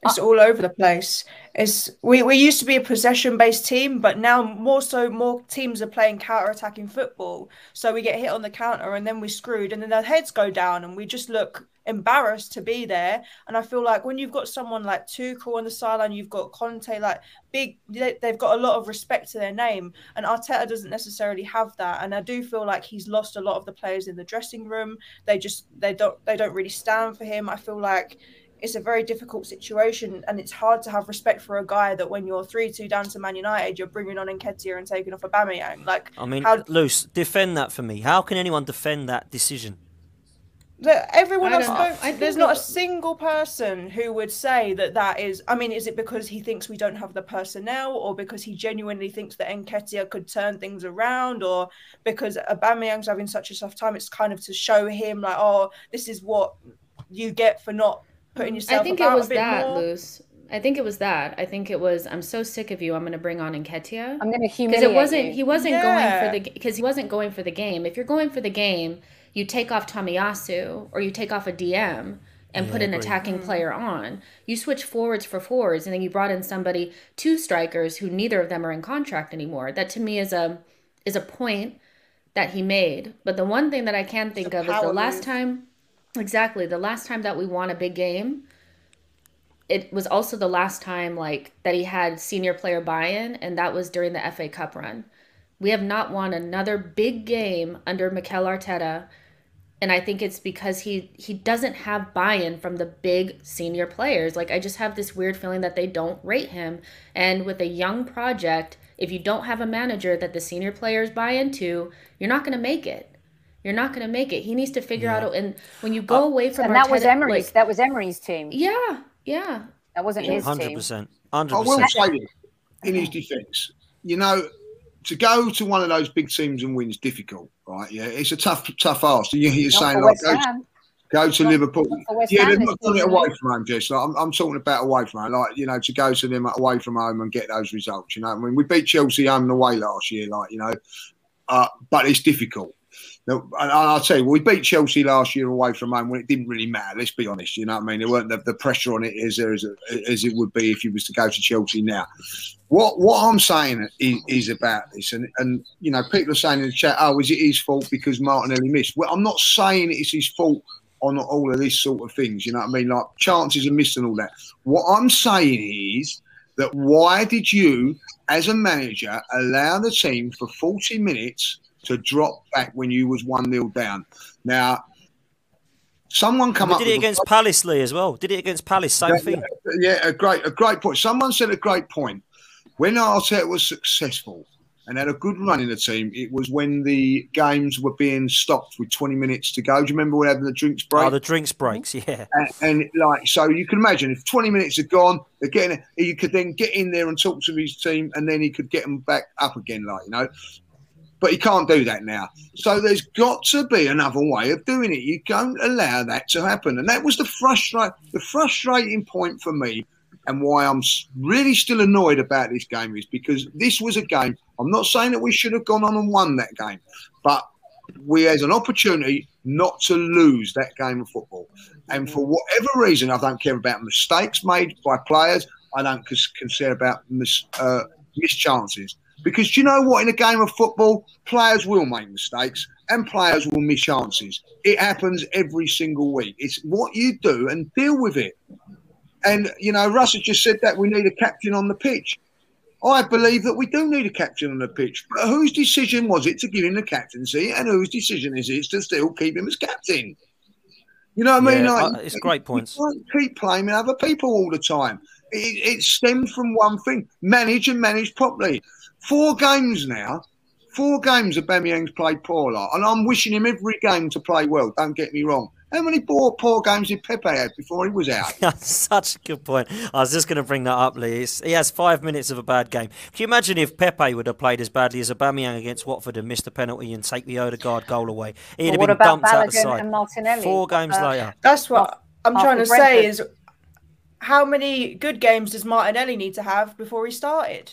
It's ah. all over the place. It's we, we used to be a possession based team, but now more so more teams are playing counter attacking football. So we get hit on the counter and then we're screwed and then their heads go down and we just look embarrassed to be there. And I feel like when you've got someone like Tuchel on the sideline, you've got Conte, like big, they've got a lot of respect to their name. And Arteta doesn't necessarily have that. And I do feel like he's lost a lot of the players in the dressing room. They just they don't they don't really stand for him. I feel like it's a very difficult situation and it's hard to have respect for a guy that when you're 3-2 down to Man United you're bringing on Nketiah and taking off Aubameyang. Like I mean how... Luce defend that for me. How can anyone defend that decision? Everyone else spoke there's not a single person who would say that that is I mean is it because he thinks we don't have the personnel or because he genuinely thinks that Nketiah could turn things around or because Aubameyang's having such a tough time? It's kind of to show him like oh this is what you get for not putting mm, yourself. I think it was that more. Luce. I think it was that. I think it was. I'm so sick of you. I'm going to bring on Nketiah. I'm going to humiliate because it wasn't. You. He wasn't yeah. going for the because he wasn't going for the game. If you're going for the game, you take off Tomiyasu or you take off a DM and yeah, put an attacking hmm. player on. You switch forwards for forwards, and then you brought in somebody two strikers who neither of them are in contract anymore. That to me is a is a point that he made. But the one thing that I can think of is the last time Exactly. The last time that we won a big game, it was also the last time like that he had senior player buy-in, and that was during the FA Cup run. We have not won another big game under Mikel Arteta, and I think it's because he he doesn't have buy-in from the big senior players. Like I just have this weird feeling that they don't rate him, and with a young project, if you don't have a manager that the senior players buy into, you're not going to make it. You're not going to make it. He needs to figure yeah. out. And when you go uh, away from and Arteta, that was Emery's. Like, that was Emery's team. Yeah, yeah. That wasn't his 100%, team. 100%. I will say this in his defence. You know, to go to one of those big teams and win is difficult, right? Yeah, it's a tough, tough ask. You, you're not saying like, go to, go to, Liverpool. Yeah, they're not doing it away from home, Jess. Like, I'm, I'm, talking about away from home. Like, you know, to go to them away from home and get those results. You know, I mean, we beat Chelsea home and away last year. Like, you know, uh, but it's difficult. No, I'll tell you, we beat Chelsea last year away from home when it didn't really matter. Let's be honest. You know what I mean? There weren't the, the pressure on it as, as, as it would be if you was to go to Chelsea now. What what I'm saying is, is, about this, and and you know, people are saying in the chat, "Oh, is it his fault because Martinelli missed?" Well, I'm not saying it's his fault on all of these sort of things. You know what I mean? Like chances are missed and all that. What I'm saying is that why did you, as a manager, allow the team for 40 minutes? To drop back when you was one 0 down. Now, someone come up. Did it against a, Palace, Lee, as well? Did it against Palace? Same yeah, thing. Yeah, a great, a great point. Someone said a great point. When Arteta was successful and had a good run in the team, it was when the games were being stopped with 20 minutes to go. Do you remember we having the drinks break? Oh, the drinks breaks, yeah. And, and, like, so you can imagine if 20 minutes had gone, again, he could then get in there and talk to his team, and then he could get them back up again, like you know but he can't do that now. So there's got to be another way of doing it. You don't allow that to happen, and that was the frustrate the frustrating point for me, and why I'm really still annoyed about this game is because this was a game. I'm not saying that we should have gone on and won that game, but we had an opportunity not to lose that game of football. And for whatever reason, I don't care about mistakes made by players. I don't care about mis, uh, missed chances. Because you know what? In a game of football, players will make mistakes and players will miss chances. It happens every single week. It's what you do and deal with it. And, you know, Russ has just said that we need a captain on the pitch. I believe that we do need a captain on the pitch. But whose decision was it to give him the captaincy and whose decision is it to still keep him as captain? You know what I mean? like, uh, it's great points. keep playing other people all the time. It, it stems from one thing manage and manage properly. Four games now. Four games of Aubameyang's played poor, like, and I'm wishing him every game to play well. Don't get me wrong. How many poor, poor games did Pepe have before he was out? Such a good point. I was just going to bring that up, Lee. It's, he has five minutes of a bad game. Can you imagine if Pepe would have played as badly as Aubameyang against Watford and missed a penalty and take the Odegaard goal away? He'd well, have been dumped out the side. Four games uh, later. That's what I'm trying to say is how many good games does Martinelli need to have before he started?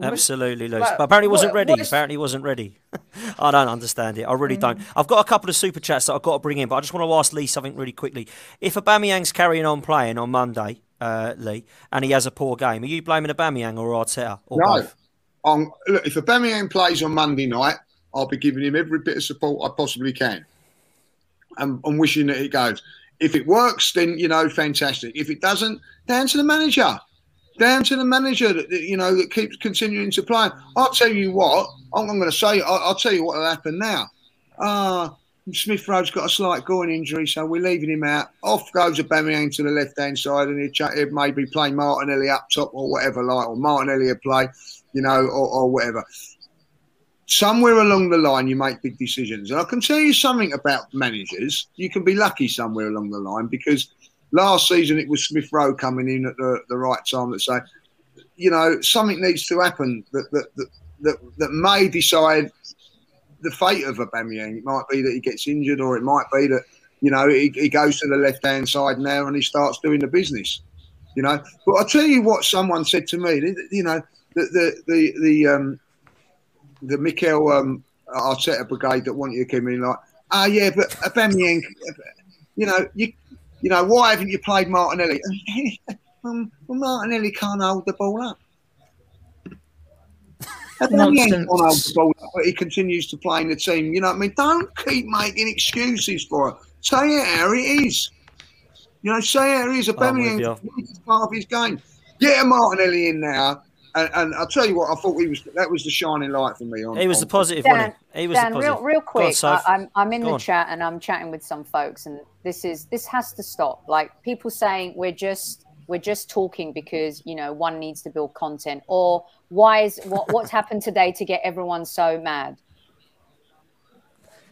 Absolutely, Luce. But apparently, he wasn't what, ready. What is... Apparently, he wasn't ready. I don't understand it. I really mm. don't. I've got a couple of super chats that I've got to bring in, but I just want to ask Lee something really quickly. If Aubameyang's carrying on playing on Monday, uh, Lee, and he has a poor game, are you blaming Aubameyang or Arteta? Or no. Both? Um, look, if Aubameyang plays on Monday night, I'll be giving him every bit of support I possibly can. I'm, I'm wishing that it goes. If it works, then you know, fantastic. If it doesn't, down to the manager, down to the manager that, you know that keeps continuing to play. I'll tell you what. I'm, I'm going to say. I'll, I'll, tell you what will happen now. Uh, Smith Rowe's got a slight groin injury, so we're leaving him out. Off goes Aubameyang to the left hand side, and he'll maybe play Martinelli up top or whatever, like or Martinelli play, you know, or, or whatever somewhere along the line you make big decisions. And I can tell you something about managers. You can be lucky somewhere along the line because last season it was Smith Rowe coming in at the, the right time that say, you know, something needs to happen that that, that that that may decide the fate of Aubameyang. It might be that he gets injured, or it might be that you know he, he goes to the left hand side now and he starts doing the business. You know, but I'll tell you what someone said to me. You know, the the the, the um, the Mikel um, Arteta brigade that want you to come in like, ah, oh, yeah, but Aubameyang, you know, you, you know, why haven't you played Martinelli? um, well, Martinelli can't hold the ball up. Aubameyang can't hold the ball up, but he continues to play in the team. You know what I mean? Don't keep making excuses for it. Say it how it is. You know, say it how it is. Aubameyang is part of his game. Get a Martinelli in now and, and, I'll tell you what, I thought he was that was the shining light for me. On, he was on, the positive, Dan, he? he? was Dan, the positive. real, real quick. on, I, am I'm, I'm in Go the on. chat and I'm chatting with some folks, and this is this has to stop. Like people saying we're just we're just talking because you know one needs to build content, or why is what what's happened today to get everyone so mad?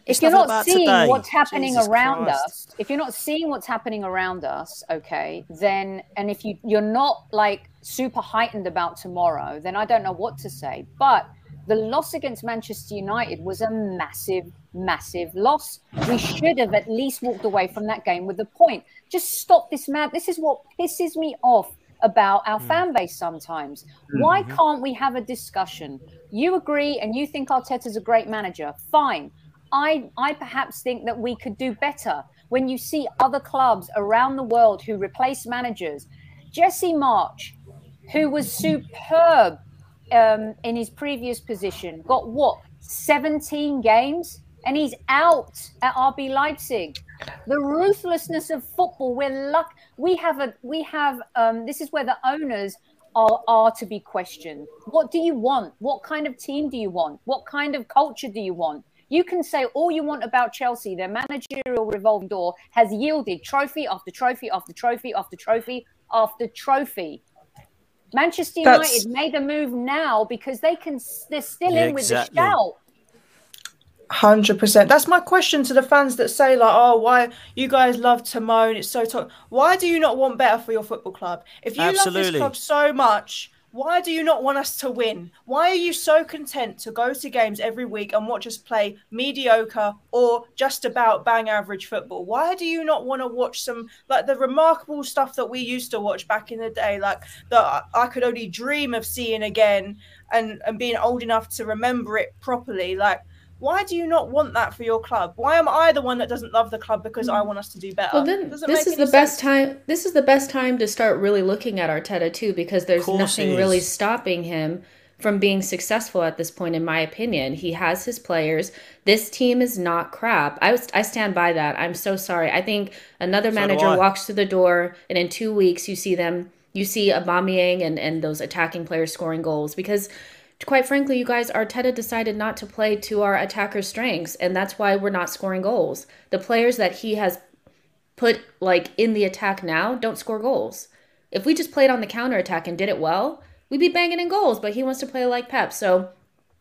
If you're not seeing today. what's happening Jesus around Christ. us if you're not seeing what's happening around us okay then and if you you're not like super heightened about tomorrow then i don't know what to say but the loss against manchester united was a massive massive loss we should have at least walked away from that game with a point just stop this mad this is what pisses me off about our mm. fan base sometimes. Mm-hmm. Why can't we have a discussion? You agree and you think Arteta's a great manager. Fine. I, I perhaps think that we could do better when you see other clubs around the world who replace managers. Jesse Marsch, who was superb um, in his previous position, got what, 17 games? And he's out at RB Leipzig. The ruthlessness of football. We're luck. We have a. We have. Um, this is where the owners are, are to be questioned. What do you want? What kind of team do you want? What kind of culture do you want? You can say all you want about Chelsea. Their managerial revolving door has yielded trophy after trophy after trophy after trophy after trophy. Manchester United made a move now because they can. They're still yeah, in with exactly. the shout. Hundred percent. That's my question to the fans that say like, "Oh, why you guys love to moan? It's so tough. Why do you not want better for your football club? If you Absolutely. love this club so much, why do you not want us to win? Why are you so content to go to games every week and watch us play mediocre or just about bang average football? Why do you not want to watch some like the remarkable stuff that we used to watch back in the day, like that I could only dream of seeing again and, and being old enough to remember it properly? Like why do you not want that for your club? Why am I the one that doesn't love the club because I hmm. want us to do better? Well, then this is the sense? best time. This is the best time to start really looking at Arteta too, because there's nothing really stopping him from being successful at this point. In my opinion, he has his players. This team is not crap. I was, I stand by that. I'm so sorry. I think another so manager walks through the door, and in two weeks you see them. You see Aubameyang and and those attacking players scoring goals because quite frankly, you guys, Arteta decided not to play to our attacker strengths, and that's why we're not scoring goals. The players that he has put like in the attack now don't score goals. If we just played on the counter attack and did it well, we'd be banging in goals. But he wants to play like Pep, so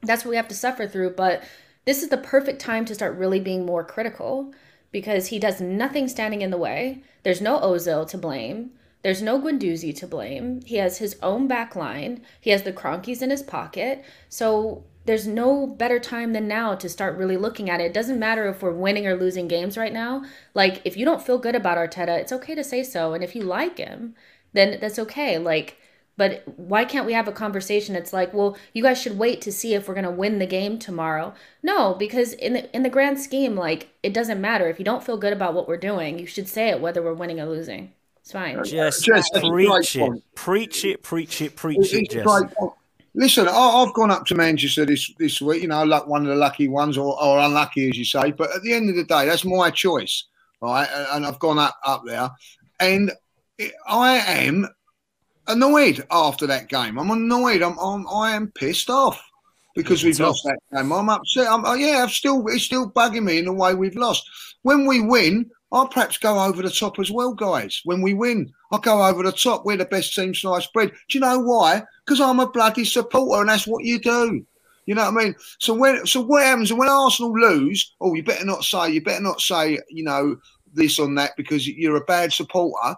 that's what we have to suffer through. But this is the perfect time to start really being more critical because he does nothing standing in the way. There's no Ozil to blame. There's no Guendouzi to blame. He has his own back line. He has the Kroenkes in his pocket. So there's no better time than now to start really looking at it. It doesn't matter if we're winning or losing games right now. Like, if you don't feel good about Arteta, it's okay to say so. And if you like him, then that's okay. Like, But why can't we have a conversation? It's like, well, you guys should wait to see if we're gonna win the game tomorrow. No, because in the in the grand scheme, like it doesn't matter. If you don't feel good about what we're doing, you should say it whether we're winning or losing. It's fine. Just, Just preach it. Preach it, preach it, preach it, It's Jess. Listen, I, I've gone up to Manchester this, this week, you know, like one of the lucky ones or, or unlucky, as you say. But at the end of the day, that's my choice, right? And, and I've gone up, up there. And I am annoyed after that game. I'm annoyed. I'm, I'm I am pissed off because we've So- lost that game. I'm upset. I'm, uh, yeah, I'm still it's still bugging me in the way we've lost. When we win, I'll perhaps go over the top as well, guys. When we win, I'll go over the top. We're the best team sliced bread. Do you know why? Because I'm a bloody supporter, and that's what you do. You know what I mean? So when so what happens when Arsenal lose? Oh, you better not say. You better not say. You know this on that because you're a bad supporter.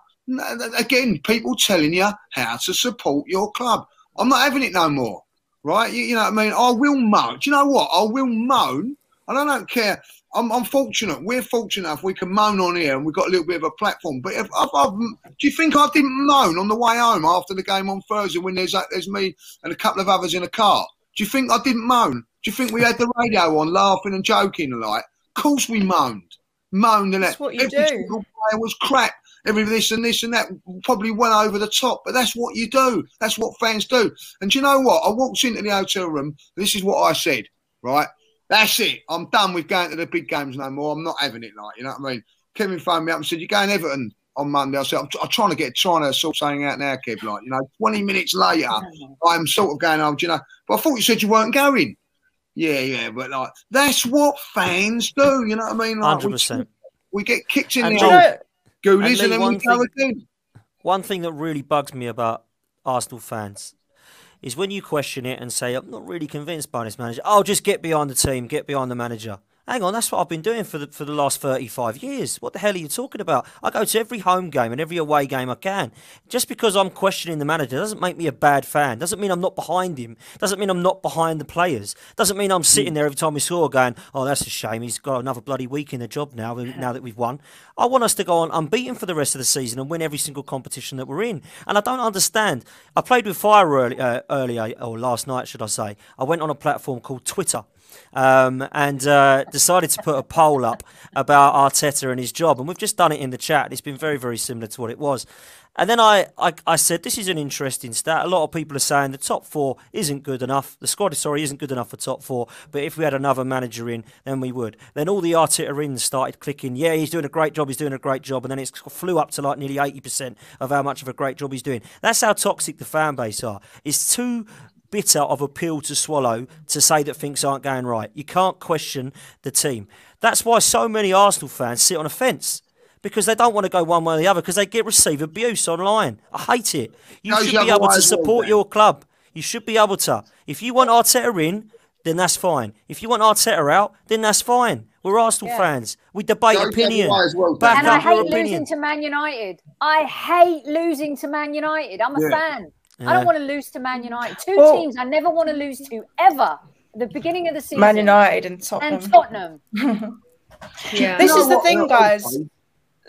Again, people telling you how to support your club. I'm not having it no more. Right? You, you know what I mean? I will moan. Do you know what? I will moan, and I don't care. I'm, I'm fortunate. We're fortunate enough we can moan on here, and we've got a little bit of a platform. But if, I've, do you think I didn't moan on the way home after the game on Thursday when there's there's me and a couple of others in a car? Do you think I didn't moan? Do you think we had the radio on, laughing and joking like? Of course we moaned, moaned, and That's what you every do. single player was crap. Every this and this and that probably went over the top, but that's what you do. That's what fans do. And do you know what? I walked into the hotel room. This is what I said. Right, that's it. I'm done with going to the big games no more. I'm not having it. Like you know what I mean. Kevin phoned me up and said, "You're going Everton on Monday." I said, "I'm, I'm trying to get trying to sort something out now, Kev. Like you know, 20 minutes later, I'm sort of going home. Do you know? But I thought you said you weren't going. Yeah, yeah, but like that's what fans do. You know what I mean? Like, Hundred we- percent. We get kicked in And the Do you old know, goolies and and, then we one go thing- again. One thing that really bugs me about Arsenal fans is when you question it and say, I'm not really convinced by this manager. I'll just get behind the team, get behind the manager. Hang on, that's what I've been doing for the for the last 35 years. What the hell are you talking about? I go to every home game and every away game I can. Just because I'm questioning the manager doesn't make me a bad fan. Doesn't mean I'm not behind him. Doesn't mean I'm not behind the players. Doesn't mean I'm sitting there every time we score going, oh, that's a shame. He's got another bloody week in the job now, now that we've won. I want us to go on unbeaten for the rest of the season and win every single competition that we're in. And I don't understand. I played with fire early, uh, earlier, or last night, should I say. I went on a platform called Twitter um, and uh, decided to put a poll up about Arteta and his job. And we've just done it in the chat. It's been very, very similar to what it was. And then I, I, I said, this is an interesting stat. A lot of people are saying the top four isn't good enough. The squad, sorry, isn't good enough for top four. But if we had another manager in, then we would. Then all the Arteta ins started clicking, yeah, he's doing a great job, he's doing a great job. And then it flew up to like nearly 80% of how much of a great job he's doing. That's how toxic the fan base are. It's too bitter of a pill to swallow to say that things aren't going right. You can't question the team. That's why so many Arsenal fans sit on a fence because they don't want to go one way or the other because they get receive abuse online. I hate it. You Goes should be able to as well, support Dan. your club. You should be able to. If you want Arteta in, then that's fine. If you want Arteta out, then that's fine. We're Arsenal Yeah. fans. We debate Goes the other opinion. way as well, Dan. Back And I up your hate opinion. losing to Man United. I hate losing to Man United. I'm a Yeah. fan. I don't want to lose to Man United. Two Well- teams I never want to lose to ever. The beginning of the season. Man United and Tottenham. and Tottenham. Yeah. This You is the what, thing, guys.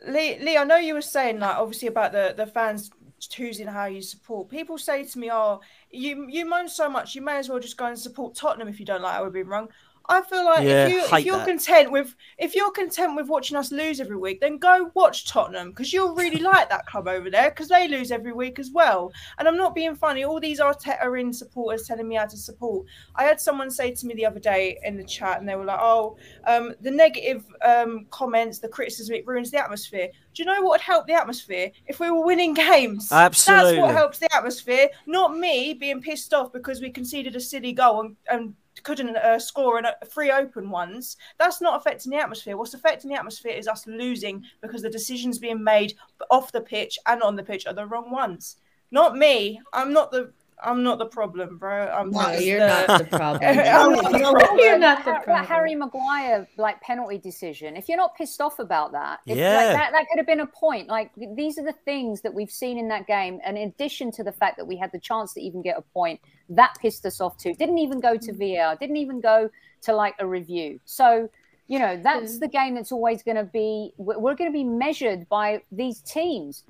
Lee, Lee, I know you were saying like obviously about the the fans choosing how you support. People say to me, "Oh, you you moan so much, you may as well just go and support Tottenham if you don't like how we've been rung." I feel like Yeah, if you, if you're that. content with if you're content with watching us lose every week, then go watch Tottenham because you'll really like that club over there because they lose every week as well. And I'm not being funny. All these Arteta in supporters telling me how to support. I had someone say to me the other day in the chat, and they were like, "Oh, um, the negative um, comments, the criticism, it ruins the atmosphere." Do you know what would help the atmosphere if we were winning games? That's what helps the atmosphere, not me being pissed off because we conceded a silly goal and, and couldn't uh, score in a, three open ones. That's not affecting the atmosphere. What's affecting the atmosphere is us losing because the decisions being made off the pitch and on the pitch are the wrong ones. Not me. I'm not the. I'm not the problem, bro. I'm No, just you're the- not the problem. I'm not the You know problem. You're not the That, that. Harry Maguire like penalty decision. If you're not pissed off about that, if, Yeah. like, that that could have been a point. Like these are the things that we've seen in that game, and in addition to the fact that we had the chance to even get a point, that pissed us off too. Didn't even go to mm. VAR. Didn't even go to like a review. So you know that's mm. the game that's always going to be. We're, we're going to be measured by these teams.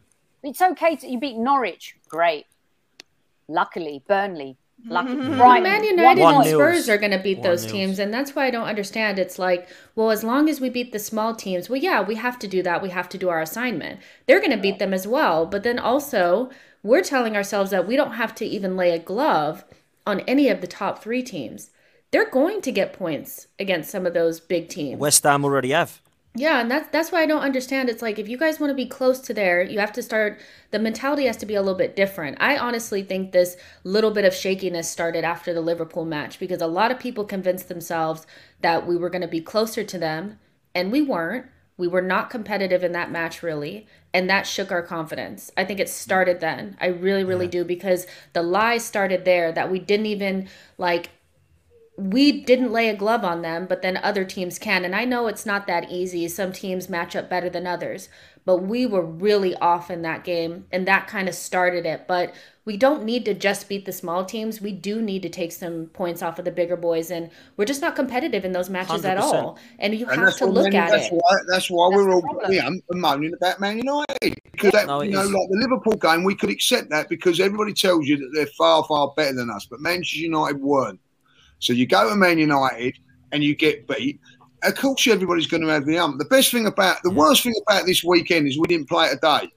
It's okay to you beat Norwich, great. Luckily, Burnley. Lucky. Mhm. Brighton, Man United and. Spurs are going to beat One those nils. teams, and that's why I don't understand. It's like, well, as long as we beat the small teams, well, yeah, we have to do that. We have to do our assignment. They're going to beat them as well, but then also we're telling ourselves that we don't have to even lay a glove on any of the top three teams. They're going to get points against some of those big teams. West Ham already have. Yeah, and that's that's why I don't understand. It's like if you guys want to be close to there, you have to start. The mentality has to be a little bit different. I honestly think this little bit of shakiness started after the Liverpool match because a lot of people convinced themselves that we were going to be closer to them, and we weren't. We were not competitive in that match, really, and that shook our confidence. I think it started then. I really, really do because the lies started there that we didn't even like we didn't lay a glove on them, but then other teams can. And I know it's not that easy. Some teams match up better than others, but we were really off in that game, and that kind of started it. But we don't need to just beat the small teams. We do need to take some points off of the bigger boys, and we're just not competitive in those matches at 100%. all. And you And have that's to look at that's it. Why, that's why That's we're all problem. yeah, moaning about Man United because that, No, you know, is. like the Liverpool game, we could accept that because everybody tells you that they're far, far better than us, but Manchester United weren't. So you go to Man United and you get beat. Of course, everybody's going to have the ump. The best thing about the worst thing about this weekend is we didn't play it a day.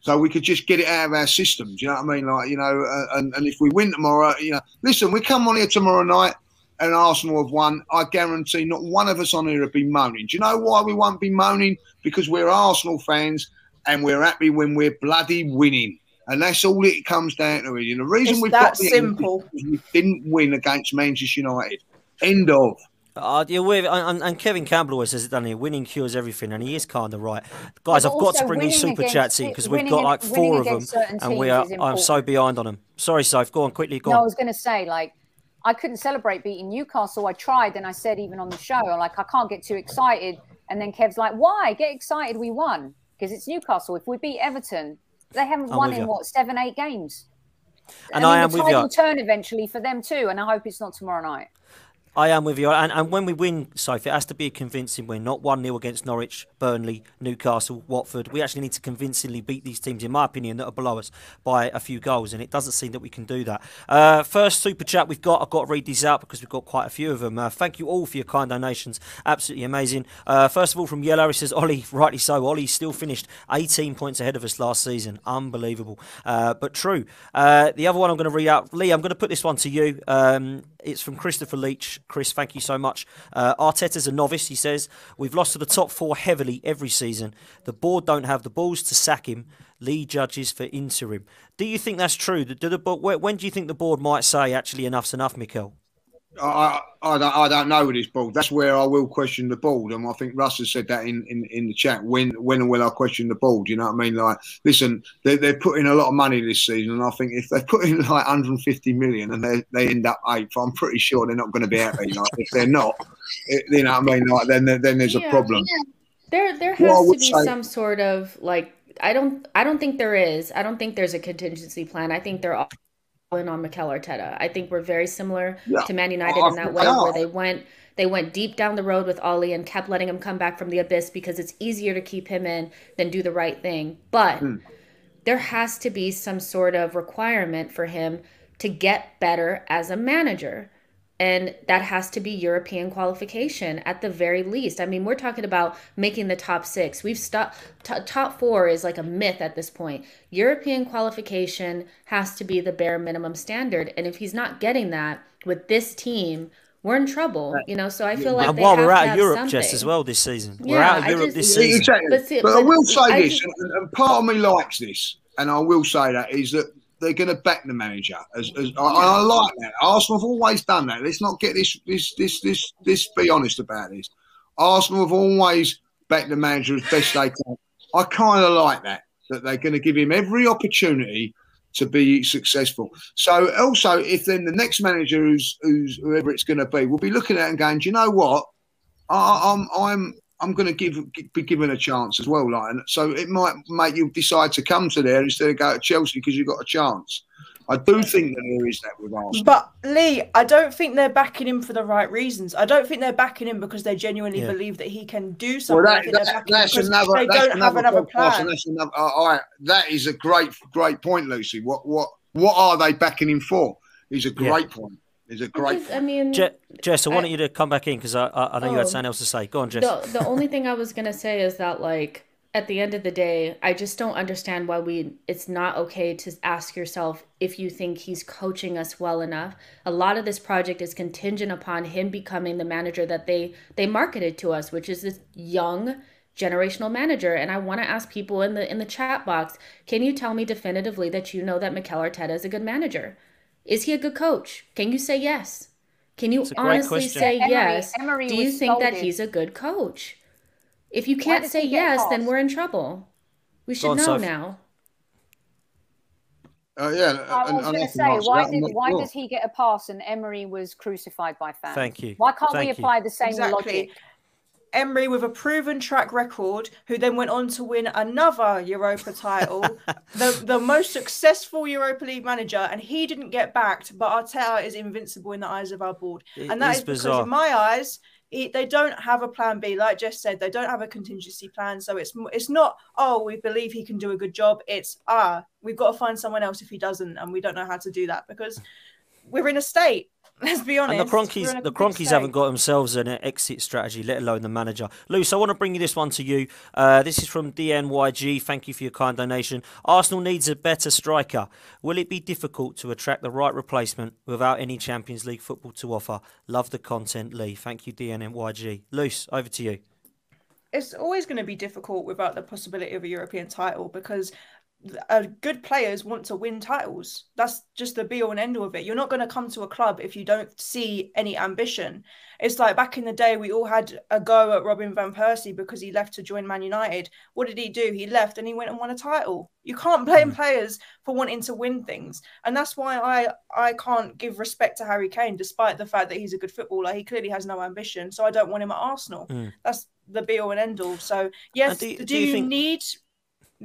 So we could just get it out of our systems. You know what I mean? Like, you know, uh, and, and if we win tomorrow, you know, listen, we come on here tomorrow night and Arsenal have won. I guarantee not one of us on here will be moaning. Do you know why we won't be moaning? Because we're Arsenal fans and we're happy when we're bloody winning. And that's all it comes down to. And the reason It's we've that got the simple. is we didn't win against Manchester United. End of. Uh, yeah, with, and, and Kevin Campbell always says it, doesn't he? Winning cures everything, and he is kind of right. Guys, But I've got to bring these super chats in because we've got like four of them, and we are. I'm so behind on them. Sorry, Soph. Go on quickly. Go No, I was going to say, like, I couldn't celebrate beating Newcastle. I tried, and I said even on the show, like, I can't get too excited. And then Kev's like, "Why? Get excited! We won because it's Newcastle. If we beat Everton, they haven't I'm won in you. what seven, eight games. And I, I mean, am the with you. will turn eventually for them too, and I hope it's not tomorrow night. I am with you. And, and when we win, Sophie, it has to be a convincing win, not 1 0 against Norwich, Burnley, Newcastle, Watford. We actually need to convincingly beat these teams, in my opinion, that are below us by a few goals. And it doesn't seem that we can do that. Uh, first super chat we've got, I've got to read these out because we've got quite a few of them. Uh, thank you all for your kind donations. Absolutely amazing. Uh, first of all, from Yellow, he says, Ollie, rightly so. Ollie still finished 18 points ahead of us last season. Unbelievable. Uh, but true. Uh, the other one I'm going to read out, Lee, I'm going to put this one to you. Um, it's from Christopher Leach. Chris, thank you so much. Uh, Arteta's a novice, he says. We've lost to the top four heavily every season. The board don't have the balls to sack him. Lee Judges for interim. Do you think that's true? Do the, when do you think the board might say, actually, enough's enough, Mikel? I, I, don't, I don't know with this board. That's where I will question the board, and I think Russ has said that in, in, in the chat. When when and will I question the ball? Do You know what I mean? Like, listen, they they're putting a lot of money this season, and I think if they put in like 150 million and they, they end up eighth, I'm pretty sure they're not going to be happy. Like, if they're not, it, you know what I mean? Like, then then there's a Yeah. problem. There there Well, has to be say- some sort of like I don't I don't think there is. I don't think there's a contingency plan. I think they're all in on Mikel Arteta. I think we're very similar Yeah. to Man United I in that way where they went they went deep down the road with Ollie and kept letting him come back from the abyss because it's easier to keep him in than do the right thing. But Hmm. there has to be some sort of requirement for him to get better as a manager. And that has to be European qualification at the very least. I mean, we're talking about making the top six. We've stopped, t- top four is like a myth at this point. European qualification has to be the bare minimum standard. And if he's not getting that with this team, we're in trouble, you know. So I feel like and they while have we're out of Europe, something. Jess, as well this season. we're out of I Europe just- this season. Exactly. But see- but, I will say I this, just- and, and part of me likes this, and I will say that is that they're going to back the manager. As, as I, I like that. Arsenal have always done that. Let's not get this, this, this, this, this. Be honest about this. Arsenal have always backed the manager as best they can. I kind of like that. That they're going to give him every opportunity to be successful. So also, if then the next manager, who's who's whoever it's going to be, will be looking at it and going, do you know what? I, I'm I'm I'm going to give be given a chance as well, like, and so it might make you decide to come to there instead of go to Chelsea because you've got a chance. I do think that there is that with Arsenal. But Lee, I don't think they're backing him for the right reasons. I don't think they're backing him because they genuinely Yeah. believe that he can do something. I that, that, backing that's another. they That's don't have another plan. that's another. Uh, all right, that is a great, great point, Lucy. What, what, What are they backing him for? Is a great yeah. point. Is a great. Just, I mean, Je- Jess, I wanted you to come back in because I, I, I, know oh, you had oh. something else to say. Go on, Jess. The, the only thing I was gonna say is that like at the end of the day, I just don't understand why we it's not okay to ask yourself if you think he's coaching us well enough. A lot of this project is contingent upon him becoming the manager that they they marketed to us, which is this young generational manager. And I want to ask people in the in the chat box, can you tell me definitively that you know that Mikel Arteta is a good manager? Is he a good coach? Can you say yes? Can you honestly say Emery, yes? Emery Do you think that he's a good coach? If you can't say yes, then we're in trouble. We should on, know Soph. now. Uh, yeah, I was going to say, why did why sure. does he get a pass and Emery was crucified by fans? Thank you. Why can't Thank we apply you. the same exactly. logic? Emery with a proven track record, who then went on to win another Europa title, the the most successful Europa League manager, and he didn't get backed. But Arteta is invincible in the eyes of our board, it and that is, is because, in my eyes, they don't have a plan B. Like Jess said, they don't have a contingency plan. So it's it's not oh we believe he can do a good job. It's ah we've got to find someone else if he doesn't, and we don't know how to do that because we're in a state. Let's be honest. And the Kroenkes, the Kroenkes haven't got themselves an exit strategy, let alone the manager. Luce, I want to bring you this one to you. Uh, this is from DNYG. Thank you for your kind donation. Arsenal needs a better striker. Will it be difficult to attract the right replacement without any Champions League football to offer? Love the content, Lee. Thank you, DNYG. Luce, over to you it's always going to be difficult without the possibility of a European title because uh, good players want to win titles. That's just the be all and end all of it. You're not going to come to a club if you don't see any ambition. It's like back in the day, we all had a go at Robin Van Persie because he left to join Man United. What did he do? He left and he went and won a title. You can't blame mm. players for wanting to win things, and that's why I I can't give respect to Harry Kane, despite the fact that he's a good footballer. He clearly has no ambition, so I don't want him at Arsenal. Mm. That's the be all and end all. So yes, do, do, do, you, think... need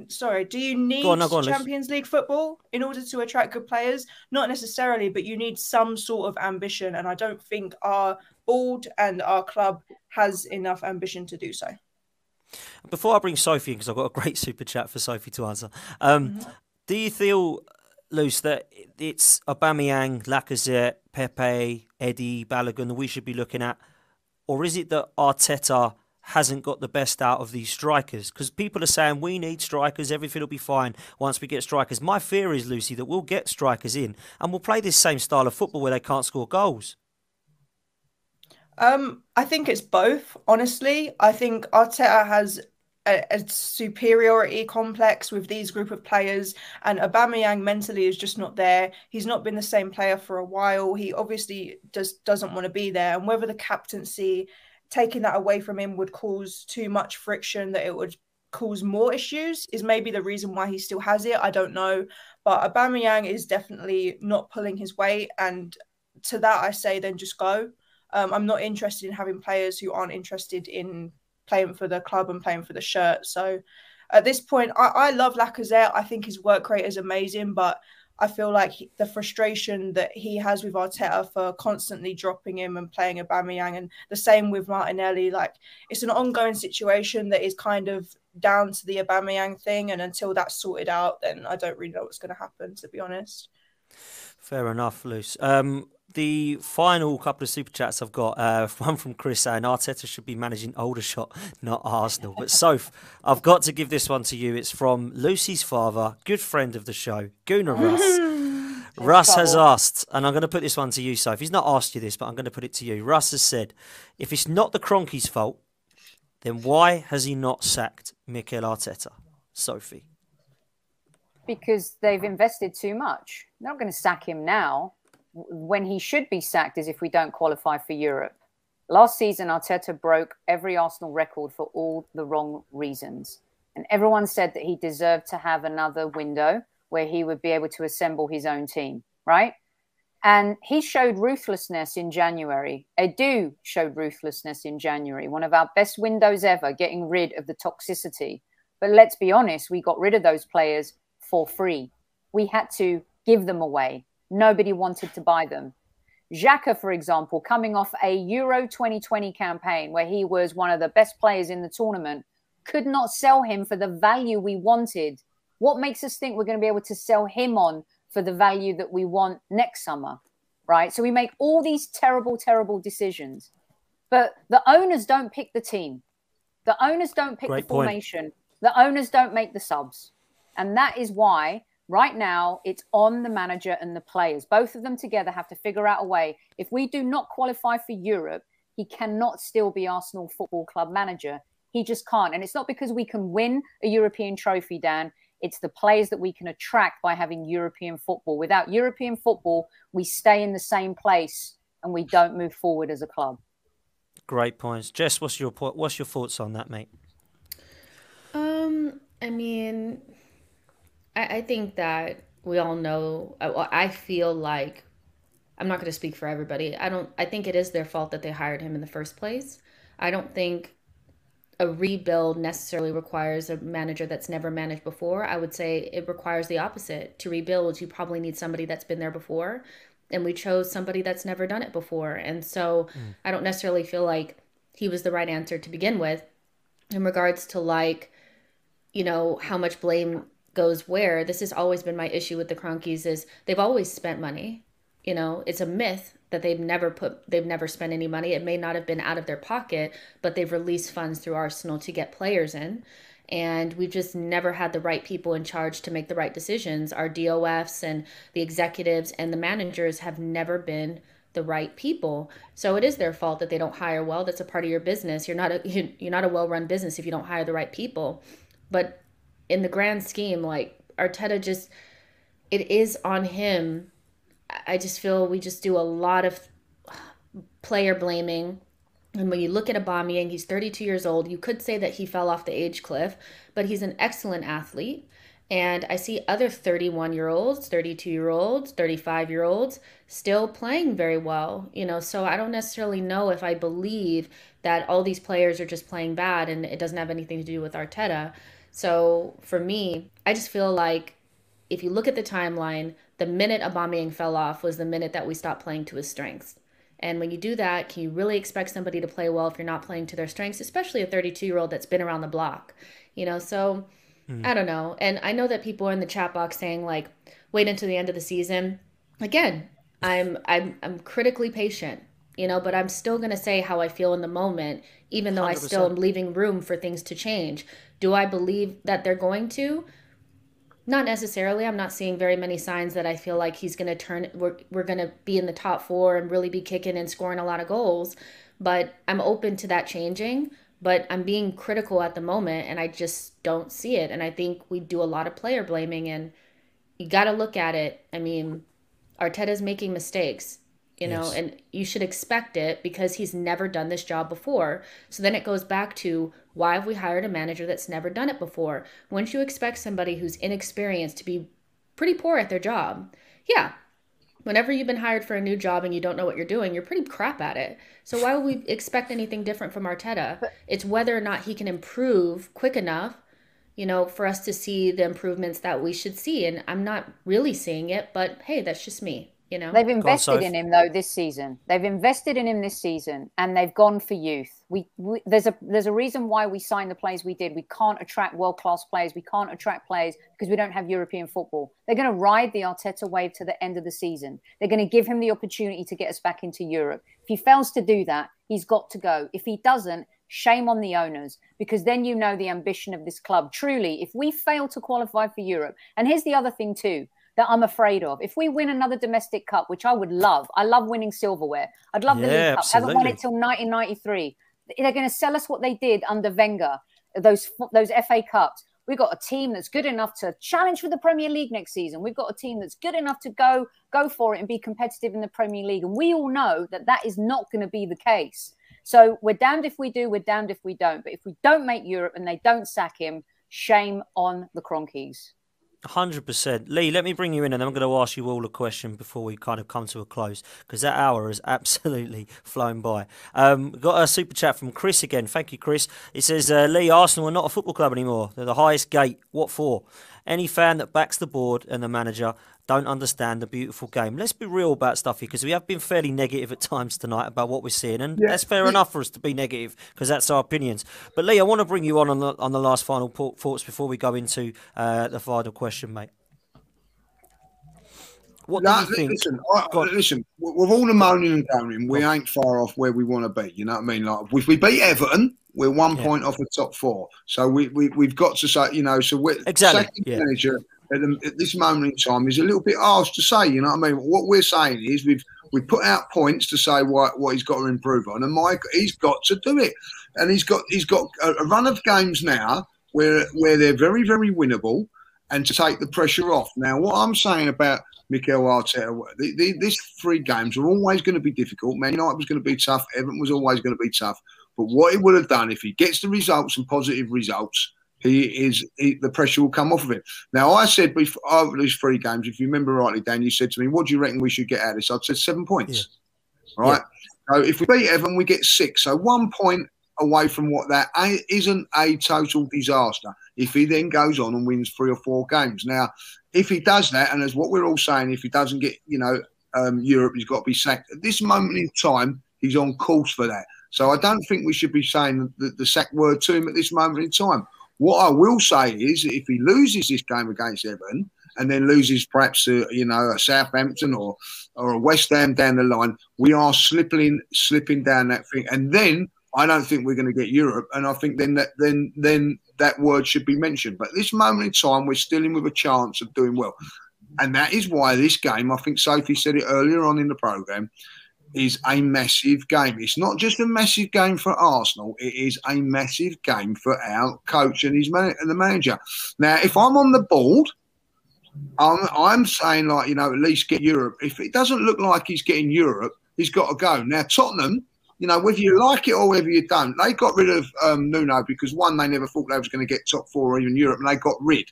sorry, do you need on, no, on, Champions League football in order to attract good players? Not necessarily, but you need some sort of ambition, and I don't think our board and our club has enough ambition to do so. Before I bring Sophie in, because I've got a great super chat for Sophie to answer, um, mm-hmm. do you feel, Luce, that it's Aubameyang, Lacazette, Pepe, Eddie, Balogun that we should be looking at? Or is it that Arteta hasn't got the best out of these strikers because people are saying we need strikers, everything will be fine once we get strikers. My fear is, Lucy, that we'll get strikers in and we'll play this same style of football where they can't score goals. Um, I think it's both. Honestly, I think Arteta has a, a, superiority complex with these group of players, and Aubameyang mentally is just not there. He's not been the same player for a while. He obviously just doesn't want to be there, and whether the captaincy taking that away from him would cause too much friction that it would cause more issues is maybe the reason why he still has it. I don't know. But Aubameyang is definitely not pulling his weight. And to that, I say then just go. Um, I'm not interested in having players who aren't interested in playing for the club and playing for the shirt. So at this point, I, I love Lacazette. I think his work rate is amazing, but I feel like he, the frustration that he has with Arteta for constantly dropping him and playing Aubameyang, and the same with Martinelli. Like it's an ongoing situation that is kind of down to the Aubameyang thing, and until that's sorted out, then I don't really know what's going to happen. To be honest. Fair enough, Luce. Um, the final couple of super chats I've got, uh, one from Chris saying Arteta should be managing Aldershot, not Arsenal. But Soph, I've got to give this one to you. It's from Lucy's father, good friend of the show, Gunnar Russ. Russ has asked, and I'm going to put this one to you, Soph. He's not asked you this, but I'm going to put it to you. Russ has said, if it's not the Kroenkes' fault, then why has he not sacked Mikel Arteta? Sophie. Because they've invested too much. They're not going to sack him now when he should be sacked is if we don't qualify for Europe. Last season, Arteta broke every Arsenal record for all the wrong reasons. And everyone said that he deserved to have another window where he would be able to assemble his own team, right? And he showed ruthlessness in January. Edu showed ruthlessness in January, one of our best windows ever, getting rid of the toxicity. But let's be honest, we got rid of those players for free. We had to give them away. Nobody wanted to buy them. Xhaka, for example, coming off a Euro 2020 campaign where he was one of the best players in the tournament, could not sell him for the value we wanted. What makes us think we're going to be able to sell him on for the value that we want next summer, right? So we make all these terrible, terrible decisions, but the owners don't pick the team. The owners don't pick Great the point. formation. The owners don't make the subs. And that is why right now it's on the manager and the players. Both of them together have to figure out a way. If we do not qualify for Europe, he cannot still be Arsenal Football Club manager. He just can't. And it's not because we can win a European trophy, Dan. It's the players that we can attract by having European football. Without European football, we stay in the same place and we don't move forward as a club. Great points, Jess. What's your what's your thoughts on that, mate? Um, I mean, I, I think that we all know. I, I feel like I'm not going to speak for everybody. I don't. I think it is their fault that they hired him in the first place. I don't think a rebuild necessarily requires a manager that's never managed before. I would say it requires the opposite. To rebuild, you probably need somebody that's been there before, and we chose somebody that's never done it before. And so mm. I don't necessarily feel like he was the right answer to begin with in regards to like you know how much blame goes where this has always been my issue with the Kroenkes is they've always spent money. You know it's a myth that they've never put they've never spent any money. It may not have been out of their pocket but they've released funds through arsenal to get players in. And we've just never had the right people in charge to make the right decisions. Our dofs and the executives and the managers have never been the right people. So it is their fault that they don't hire well. That's a part of your business. You're not a you're not a well-run business if you don't hire the right people. But in the grand scheme like arteta just it is on him i just feel we just do a lot of player blaming and when you look at Aubameyang, he's 32 years old. You could say that he fell off the age cliff, but he's an excellent athlete. And I see other 31 year olds, 32 year olds, 35 year olds still playing very well, you know. So I don't necessarily know if I believe that all these players are just playing bad and it doesn't have anything to do with Arteta. So for me, I just feel like if you look at the timeline, the minute Aubameyang fell off was the minute that we stopped playing to his strengths. And when you do that, can you really expect somebody to play well if you're not playing to their strengths, especially a 32 year old that's been around the block? You know, so hmm. I don't know. And I know that people are in the chat box saying like, wait until the end of the season. Again, I'm I'm I'm critically patient, you know, but I'm still gonna say how I feel in the moment, even though I still am leaving room for things to change. Do I believe that they're going to? Not necessarily. I'm not seeing very many signs that I feel like he's going to turn. We're we're going to be in the top four and really be kicking and scoring a lot of goals. But I'm open to that changing. But I'm being critical at the moment, and I just don't see it. And I think we do a lot of player blaming, and you got to look at it. I mean, Arteta's making mistakes, you know, Yes. and you should expect it because he's never done this job before. So then it goes back to why have we hired a manager that's never done it before? Wouldn't you expect somebody who's inexperienced to be pretty poor at their job? Yeah. Whenever you've been hired for a new job and you don't know what you're doing, you're pretty crap at it. So why would we expect anything different from Arteta? It's whether or not he can improve quick enough you know, for us to see the improvements that we should see. And I'm not really seeing it, but hey, that's just me, you know? They've invested Soph. in him though this season. They've invested in him this season, and they've gone for youth. We, we there's a there's a reason why we signed the players we did. We can't attract world class players. We can't attract players because we don't have European football. They're going to ride the Arteta wave to the end of the season. They're going to give him the opportunity to get us back into Europe. If he fails to do that, he's got to go. If he doesn't, shame on the owners because then you know the ambition of this club. Truly, if we fail to qualify for Europe, and here's the other thing too that I'm afraid of. If we win another domestic cup, which I would love, I love winning silverware. I'd love the Yeah, League Cup. Haven't won it till 1993. They're going to sell us what they did under Wenger, those those FA Cups. We've got a team that's good enough to challenge for the Premier League next season. We've got a team that's good enough to go go for it and be competitive in the Premier League. And we all know that that is not going to be the case. So we're damned if we do, we're damned if we don't. But if we don't make Europe and they don't sack him, shame on the Kroenkes. Hundred percent, Lee. Let me bring you in, and I'm going to ask you all a question before we kind of come to a close because that hour has absolutely flown by. Um, got a super chat from Chris again. Thank you, Chris. It says uh, Lee Arsenal are not a football club anymore. They're the highest gate. What for? Any fan that backs the board and the manager don't understand the beautiful game. Let's be real about stuff here because we have been fairly negative at times tonight about what we're seeing, and Yeah. that's fair enough for us to be negative because that's our opinions. But Lee, I want to bring you on on the, on the last final thoughts before we go into uh, the final question, mate. what do you think? Listen, I, listen, with all the moaning and groaning, we ain't far off where we want to be. You know what I mean? Like if we beat Everton, we're one yeah. point off the top four. So we, we we've got to say, you know, so we're exactly second yeah. manager at, the, at, this moment in time is a little bit harsh to say. You know what I mean? What we're saying is we've we put out points to say what what he's got to improve on, and Mike he's got to do it, and he's got he's got a, a run of games now where where they're very very winnable, and to take the pressure off. Now, what I'm saying about Mikel Arteta. The, the, these three games are always going to be difficult. Man United was going to be tough. Everton was always going to be tough. But what he would have done if he gets the results and positive results, he is he, the pressure will come off of him. Now, I said before over these three games, if you remember rightly, Dan, you said to me, "What do you reckon we should get out of this?" I said seven points. Yeah. Right. Yeah. So if we beat Evan, we get six. So one point away from what that isn't a total disaster. If he then goes on and wins three or four games, now if he does that, and as what we're all saying, if he doesn't get, you know, um, Europe, he's got to be sacked. At this moment in time, he's on course for that. So I don't think we should be saying the, the sack word to him at this moment in time. What I will say is, if he loses this game against Everton and then loses perhaps, a, you know, a Southampton or or a West Ham down the line, we are slipping slipping down that thing, and then I don't think we're going to get Europe, and I think then that then then that word should be mentioned. But at this moment in time, we're still in with a chance of doing well, and that is why this game. I think Sophie said it earlier on in the program. Is a massive game. It's not just a massive game for Arsenal. It is a massive game for our coach and his man- and the manager. Now, if I'm on the board, I'm, I'm saying like you know at least get Europe. If it doesn't look like he's getting Europe, he's got to go. Now Tottenham you know, whether you like it or whether you don't, they got rid of um, Nuno because one, they never thought they was going to get top four or even Europe, and they got rid.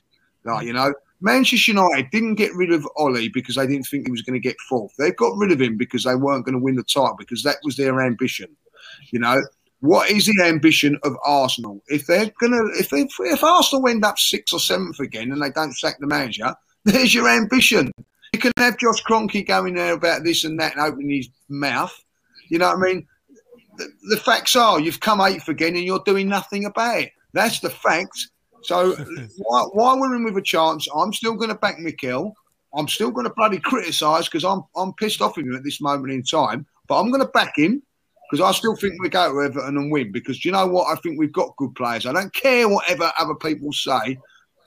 Like, you know, Manchester United didn't get rid of Ole because they didn't think he was going to get fourth. They got rid of him because they weren't going to win the title because that was their ambition. You know, what is the ambition of Arsenal? If they're gonna, if they, if Arsenal end up sixth or seventh again and they don't sack the manager, there's your ambition. You can have Josh Kroenke going there about this and that and opening his mouth. You know what I mean? the, facts are you've come eighth again and you're doing nothing about it. That's the fact. So while, while we're in with a chance, I'm still going to back Mikel. I'm still going to bloody criticise because I'm I'm pissed off with him at this moment in time. But I'm going to back him because I still think we go to Everton and win. Because you know what? I think we've got good players. I don't care whatever other people say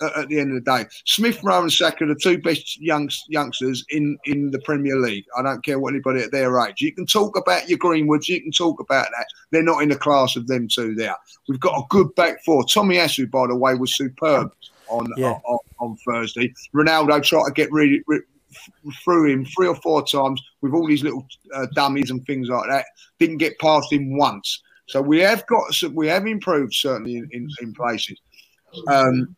at the end of the day. Smith Rowe and Saka are the two best young, youngsters in, in the Premier League. I don't care what anybody at their age. You can talk about your Greenwoods, you can talk about that. They're not in the class of them two there. We've got a good back four. Tomiyasu, by the way, was superb on, yeah. on, on Thursday. Ronaldo tried to get really, really through him three or four times with all these little uh, dummies and things like that. Didn't get past him once. So we have got some we have improved certainly in, in, in places. Um,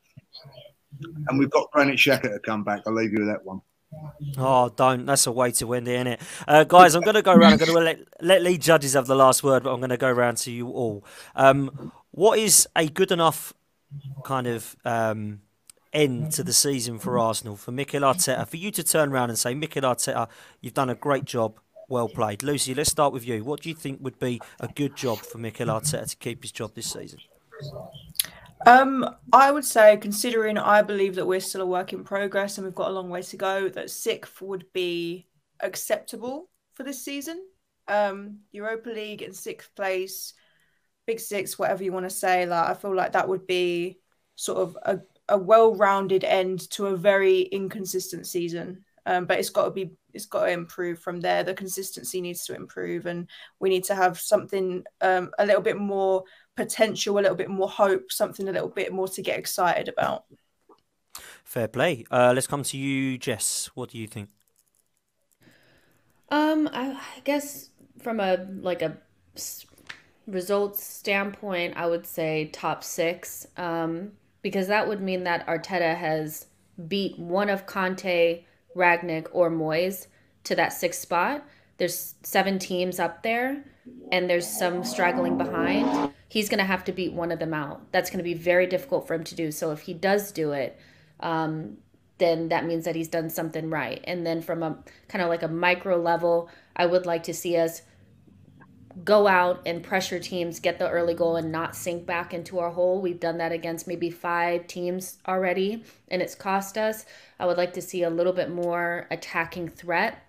and we've got Granit Xhaka to come back. I'll leave you with that one. Oh, don't. That's a way to win, isn't it? Uh, guys, I'm going to go around. I'm going to let, let Lee Judges have the last word, but I'm going to go around to you all. Um, what is a good enough kind of um, end to the season for Arsenal, for Mikel Arteta, for you to turn around and say, Mikel Arteta, you've done a great job, well played. Lucy, let's start with you. What do you think would be a good job for Mikel Arteta to keep his job this season? Um, I would say, considering I believe that we're still a work in progress and we've got a long way to go, that sixth would be acceptable for this season. Um, Europa League in sixth place, Big Six, whatever you want to say. Like, I feel like that would be sort of a, a well-rounded end to a very inconsistent season. Um, but it's got to be it's got to improve from there. The consistency needs to improve, and we need to have something um, a little bit more potential, a little bit more hope, something a little bit more to get excited about. Fair play. Uh, let's come to you, Jess. What do you think? Um, I, I guess from a like a results standpoint, I would say top six. Um, because that would mean that Arteta has beat one of Conte, Rangnick, or Moyes to that sixth spot. There's seven teams up there, and there's some straggling behind he's going to have to beat one of them out. That's going to be very difficult for him to do. So if he does do it, um, then that means that he's done something right. And then from a kind of like a micro level, I would like to see us go out and pressure teams, get the early goal, and not sink back into our hole. We've done that against maybe five teams already, and it's cost us. I would like to see a little bit more attacking threat.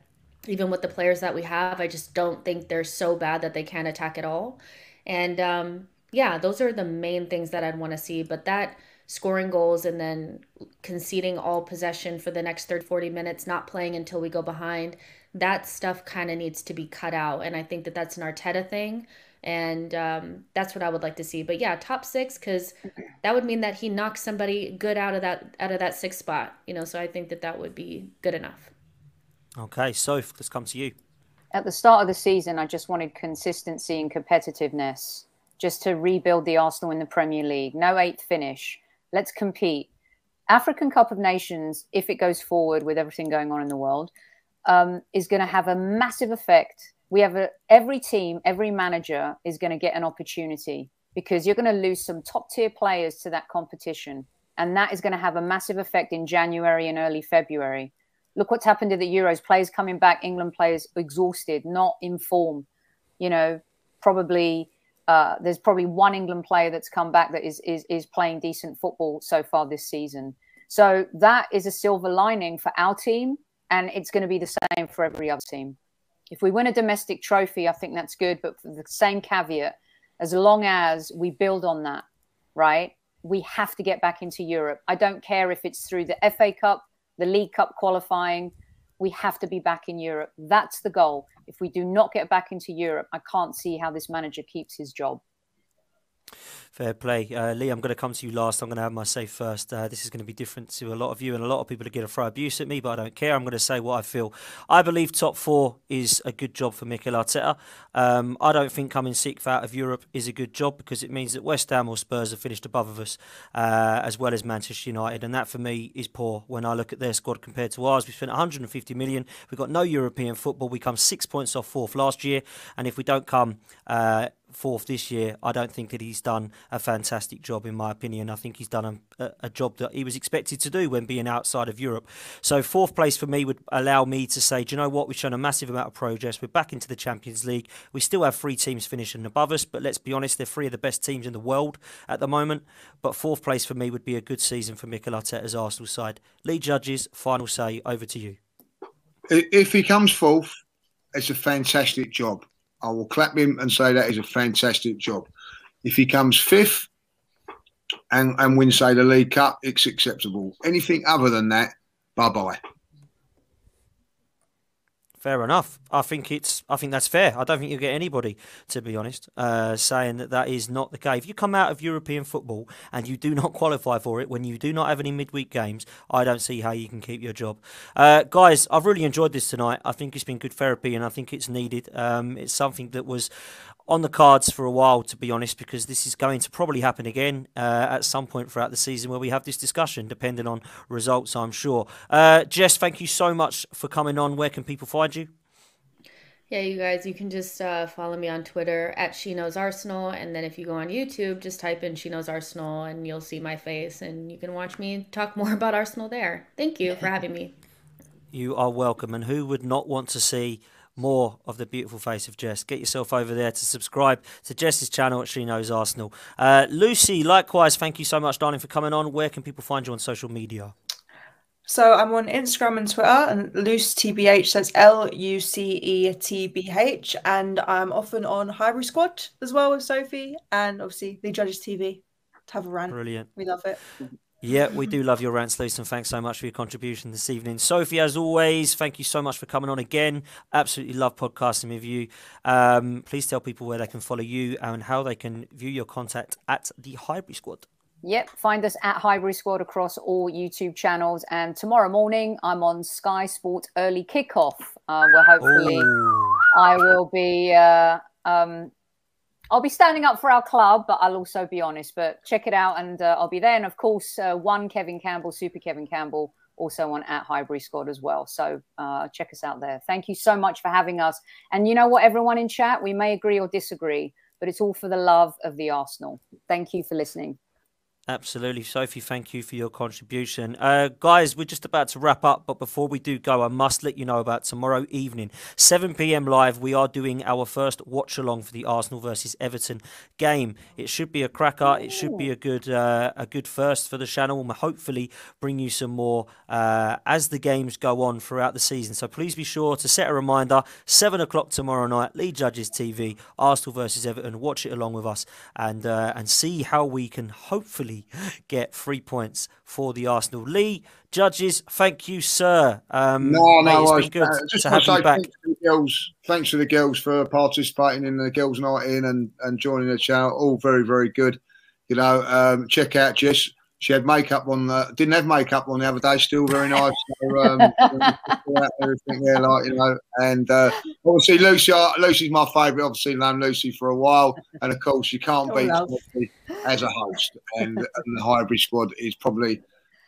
Even with the players that we have, I just don't think they're so bad that they can't attack at all. And um, yeah, those are the main things that I'd want to see. But that scoring goals and then conceding all possession for the next 30, 40 minutes, not playing until we go behind, that stuff kind of needs to be cut out. And I think that that's an Arteta thing. And um, that's what I would like to see. But yeah, top six, because that would mean that he knocks somebody good out of that out of that sixth spot. You know, so I think that that would be good enough. Okay, so let's come to you. At the start of the season, I just wanted consistency and competitiveness, just to rebuild the Arsenal in the Premier League. No eighth finish. Let's compete. African Cup of Nations, if it goes forward with everything going on in the world, um, is going to have a massive effect. We have a, every team, every manager is going to get an opportunity because you're going to lose some top tier players to that competition. And that is going to have a massive effect in January and early February. Look what's happened to the Euros. Players coming back, England players exhausted, not in form. You know, probably uh, there's probably one England player that's come back that is, is is playing decent football so far this season. So that is a silver lining for our team and it's going to be the same for every other team. If we win a domestic trophy, I think that's good, but for the same caveat, as long as we build on that, right? We have to get back into Europe. I don't care if it's through the FA Cup, the League Cup qualifying. We have to be back in Europe. That's the goal. If we do not get back into Europe, I can't see how this manager keeps his job. Fair play. Uh, Lee, I'm going to come to you last. I'm going to have my say first. Uh, this is going to be different to a lot of you, and a lot of people are going to throw abuse at me, but I don't care. I'm going to say what I feel. I believe top four is a good job for Mikel Arteta. Um, I don't think coming sixth out of Europe is a good job because it means that West Ham or Spurs have finished above of us, uh, as well as Manchester United, and that for me is poor when I look at their squad compared to ours. We spent 150 million. We've got no European football. We come six points off fourth last year, and if we don't come uh, fourth this year, I don't think that he's done a fantastic job, in my opinion. I think he's done a, a, job that he was expected to do when being outside of Europe. So, fourth place for me would allow me to say, do you know what? We've shown a massive amount of progress. We're back into the Champions League. We still have three teams finishing above us, but let's be honest, they're three of the best teams in the world at the moment. But fourth place for me would be a good season for Mikel Arteta's Arsenal side. Lee Judges, final say, over to you. If he comes fourth, it's a fantastic job. I will clap him and say that is a fantastic job. If he comes fifth and, and wins, say, the League Cup, it's acceptable. Anything other than that, bye bye. Fair enough. I think it's. I think that's fair. I don't think you get anybody, to be honest, uh, saying that that is not the case. If you come out of European football and you do not qualify for it, when you do not have any midweek games, I don't see how you can keep your job. Uh, guys, I've really enjoyed this tonight. I think it's been good therapy, and I think it's needed. Um, it's something that was on the cards for a while, to be honest, because this is going to probably happen again uh, at some point throughout the season where we have this discussion, depending on results, I'm sure. Uh, Jess, thank you so much for coming on. Where can people find you? Yeah, you guys, you can just uh, follow me on Twitter at She Knows Arsenal. And then if you go on YouTube, just type in She Knows Arsenal and you'll see my face and you can watch me talk more about Arsenal there. Thank you for having me. You are welcome. And who would not want to see more of the beautiful face of Jess. Get yourself over there to subscribe to Jess's channel at She Knows Arsenal. Uh, Lucy, likewise, thank you so much, darling, for coming on. Where can people find you on social media? So I'm on Instagram and Twitter, and Luce TBH. That's L U C E T B H, and I'm often on Highbury Squad as well with Sophie, and obviously the Judges TV to have a rant. Brilliant. We love it. Yeah, we do love your rants, Luce, and thanks so much for your contribution this evening. Sophie, as always, thank you so much for coming on again. Absolutely love podcasting with you. Um, please tell people where they can follow you and how they can view your content at the Highbury Squad. Yep, find us at Highbury Squad across all YouTube channels. And tomorrow morning, I'm on Sky Sport Early Kickoff, uh, where hopefully Ooh. I will be. Uh, um, I'll be standing up for our club, but I'll also be honest. But check it out, and uh, I'll be there. And of course, uh, one Kevin Campbell, Super Kevin Campbell, also on at Highbury Squad as well. So uh, check us out there. Thank you so much for having us. And you know what, everyone in chat, we may agree or disagree, but it's all for the love of the Arsenal. Thank you for listening. Absolutely. Sophie, thank you for your contribution. Uh, guys, we're just about to wrap up, but before we do go, I must let you know about tomorrow evening, 7 pm live. We are doing our first watch along for the Arsenal versus Everton game. It should be a cracker. It should be a good uh, a good first for the channel. And we'll hopefully bring you some more uh, as the games go on throughout the season. So please be sure to set a reminder 7 o'clock tomorrow night, Lee Judges TV, Arsenal versus Everton. Watch it along with us and, uh, and see how we can hopefully get three points for the Arsenal. Lee, judges, thank you, sir. Um, no, no, mate, it's I been good uh, just to have you back. thanks to the girls. Thanks to the girls for participating in the girls' night in and, and joining the channel. All very, very good. You know, um, check out Jess. She had makeup on. The, didn't have makeup on the other day. Still very nice. So, um, everything there, like you know, and uh, obviously Lucy. uh, Lucy's my favourite. Obviously, known Lucy for a while, and of course, you can't Oh, beat. Sophie as a host. And, and the Highbury Squad is probably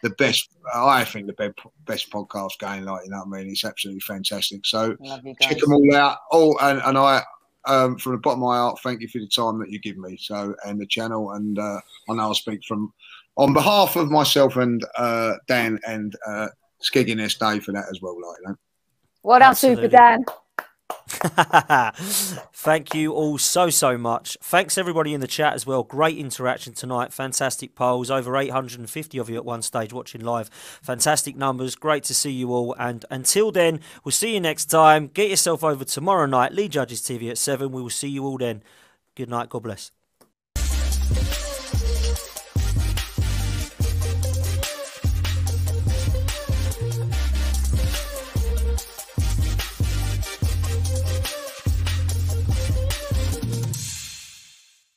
the best. I think the best best podcast going. Like you know, what I mean, it's absolutely fantastic. So check them all out. Oh, and, and I, um, from the bottom of my heart, thank you for the time that you give me. So and the channel, and uh, I know I speak from on behalf of myself and uh, Dan and uh, Skegginess Day for that as well. Like you know. What up, Absolutely. Super Dan? Thank you all so, so much. Thanks everybody in the chat as well. Great interaction tonight. Fantastic polls. Over 850 of you at one stage watching live. Fantastic numbers. Great to see you all. And until then, we'll see you next time. Get yourself over tomorrow night. Lee Judges TV at 7. We will see you all then. Good night. God bless.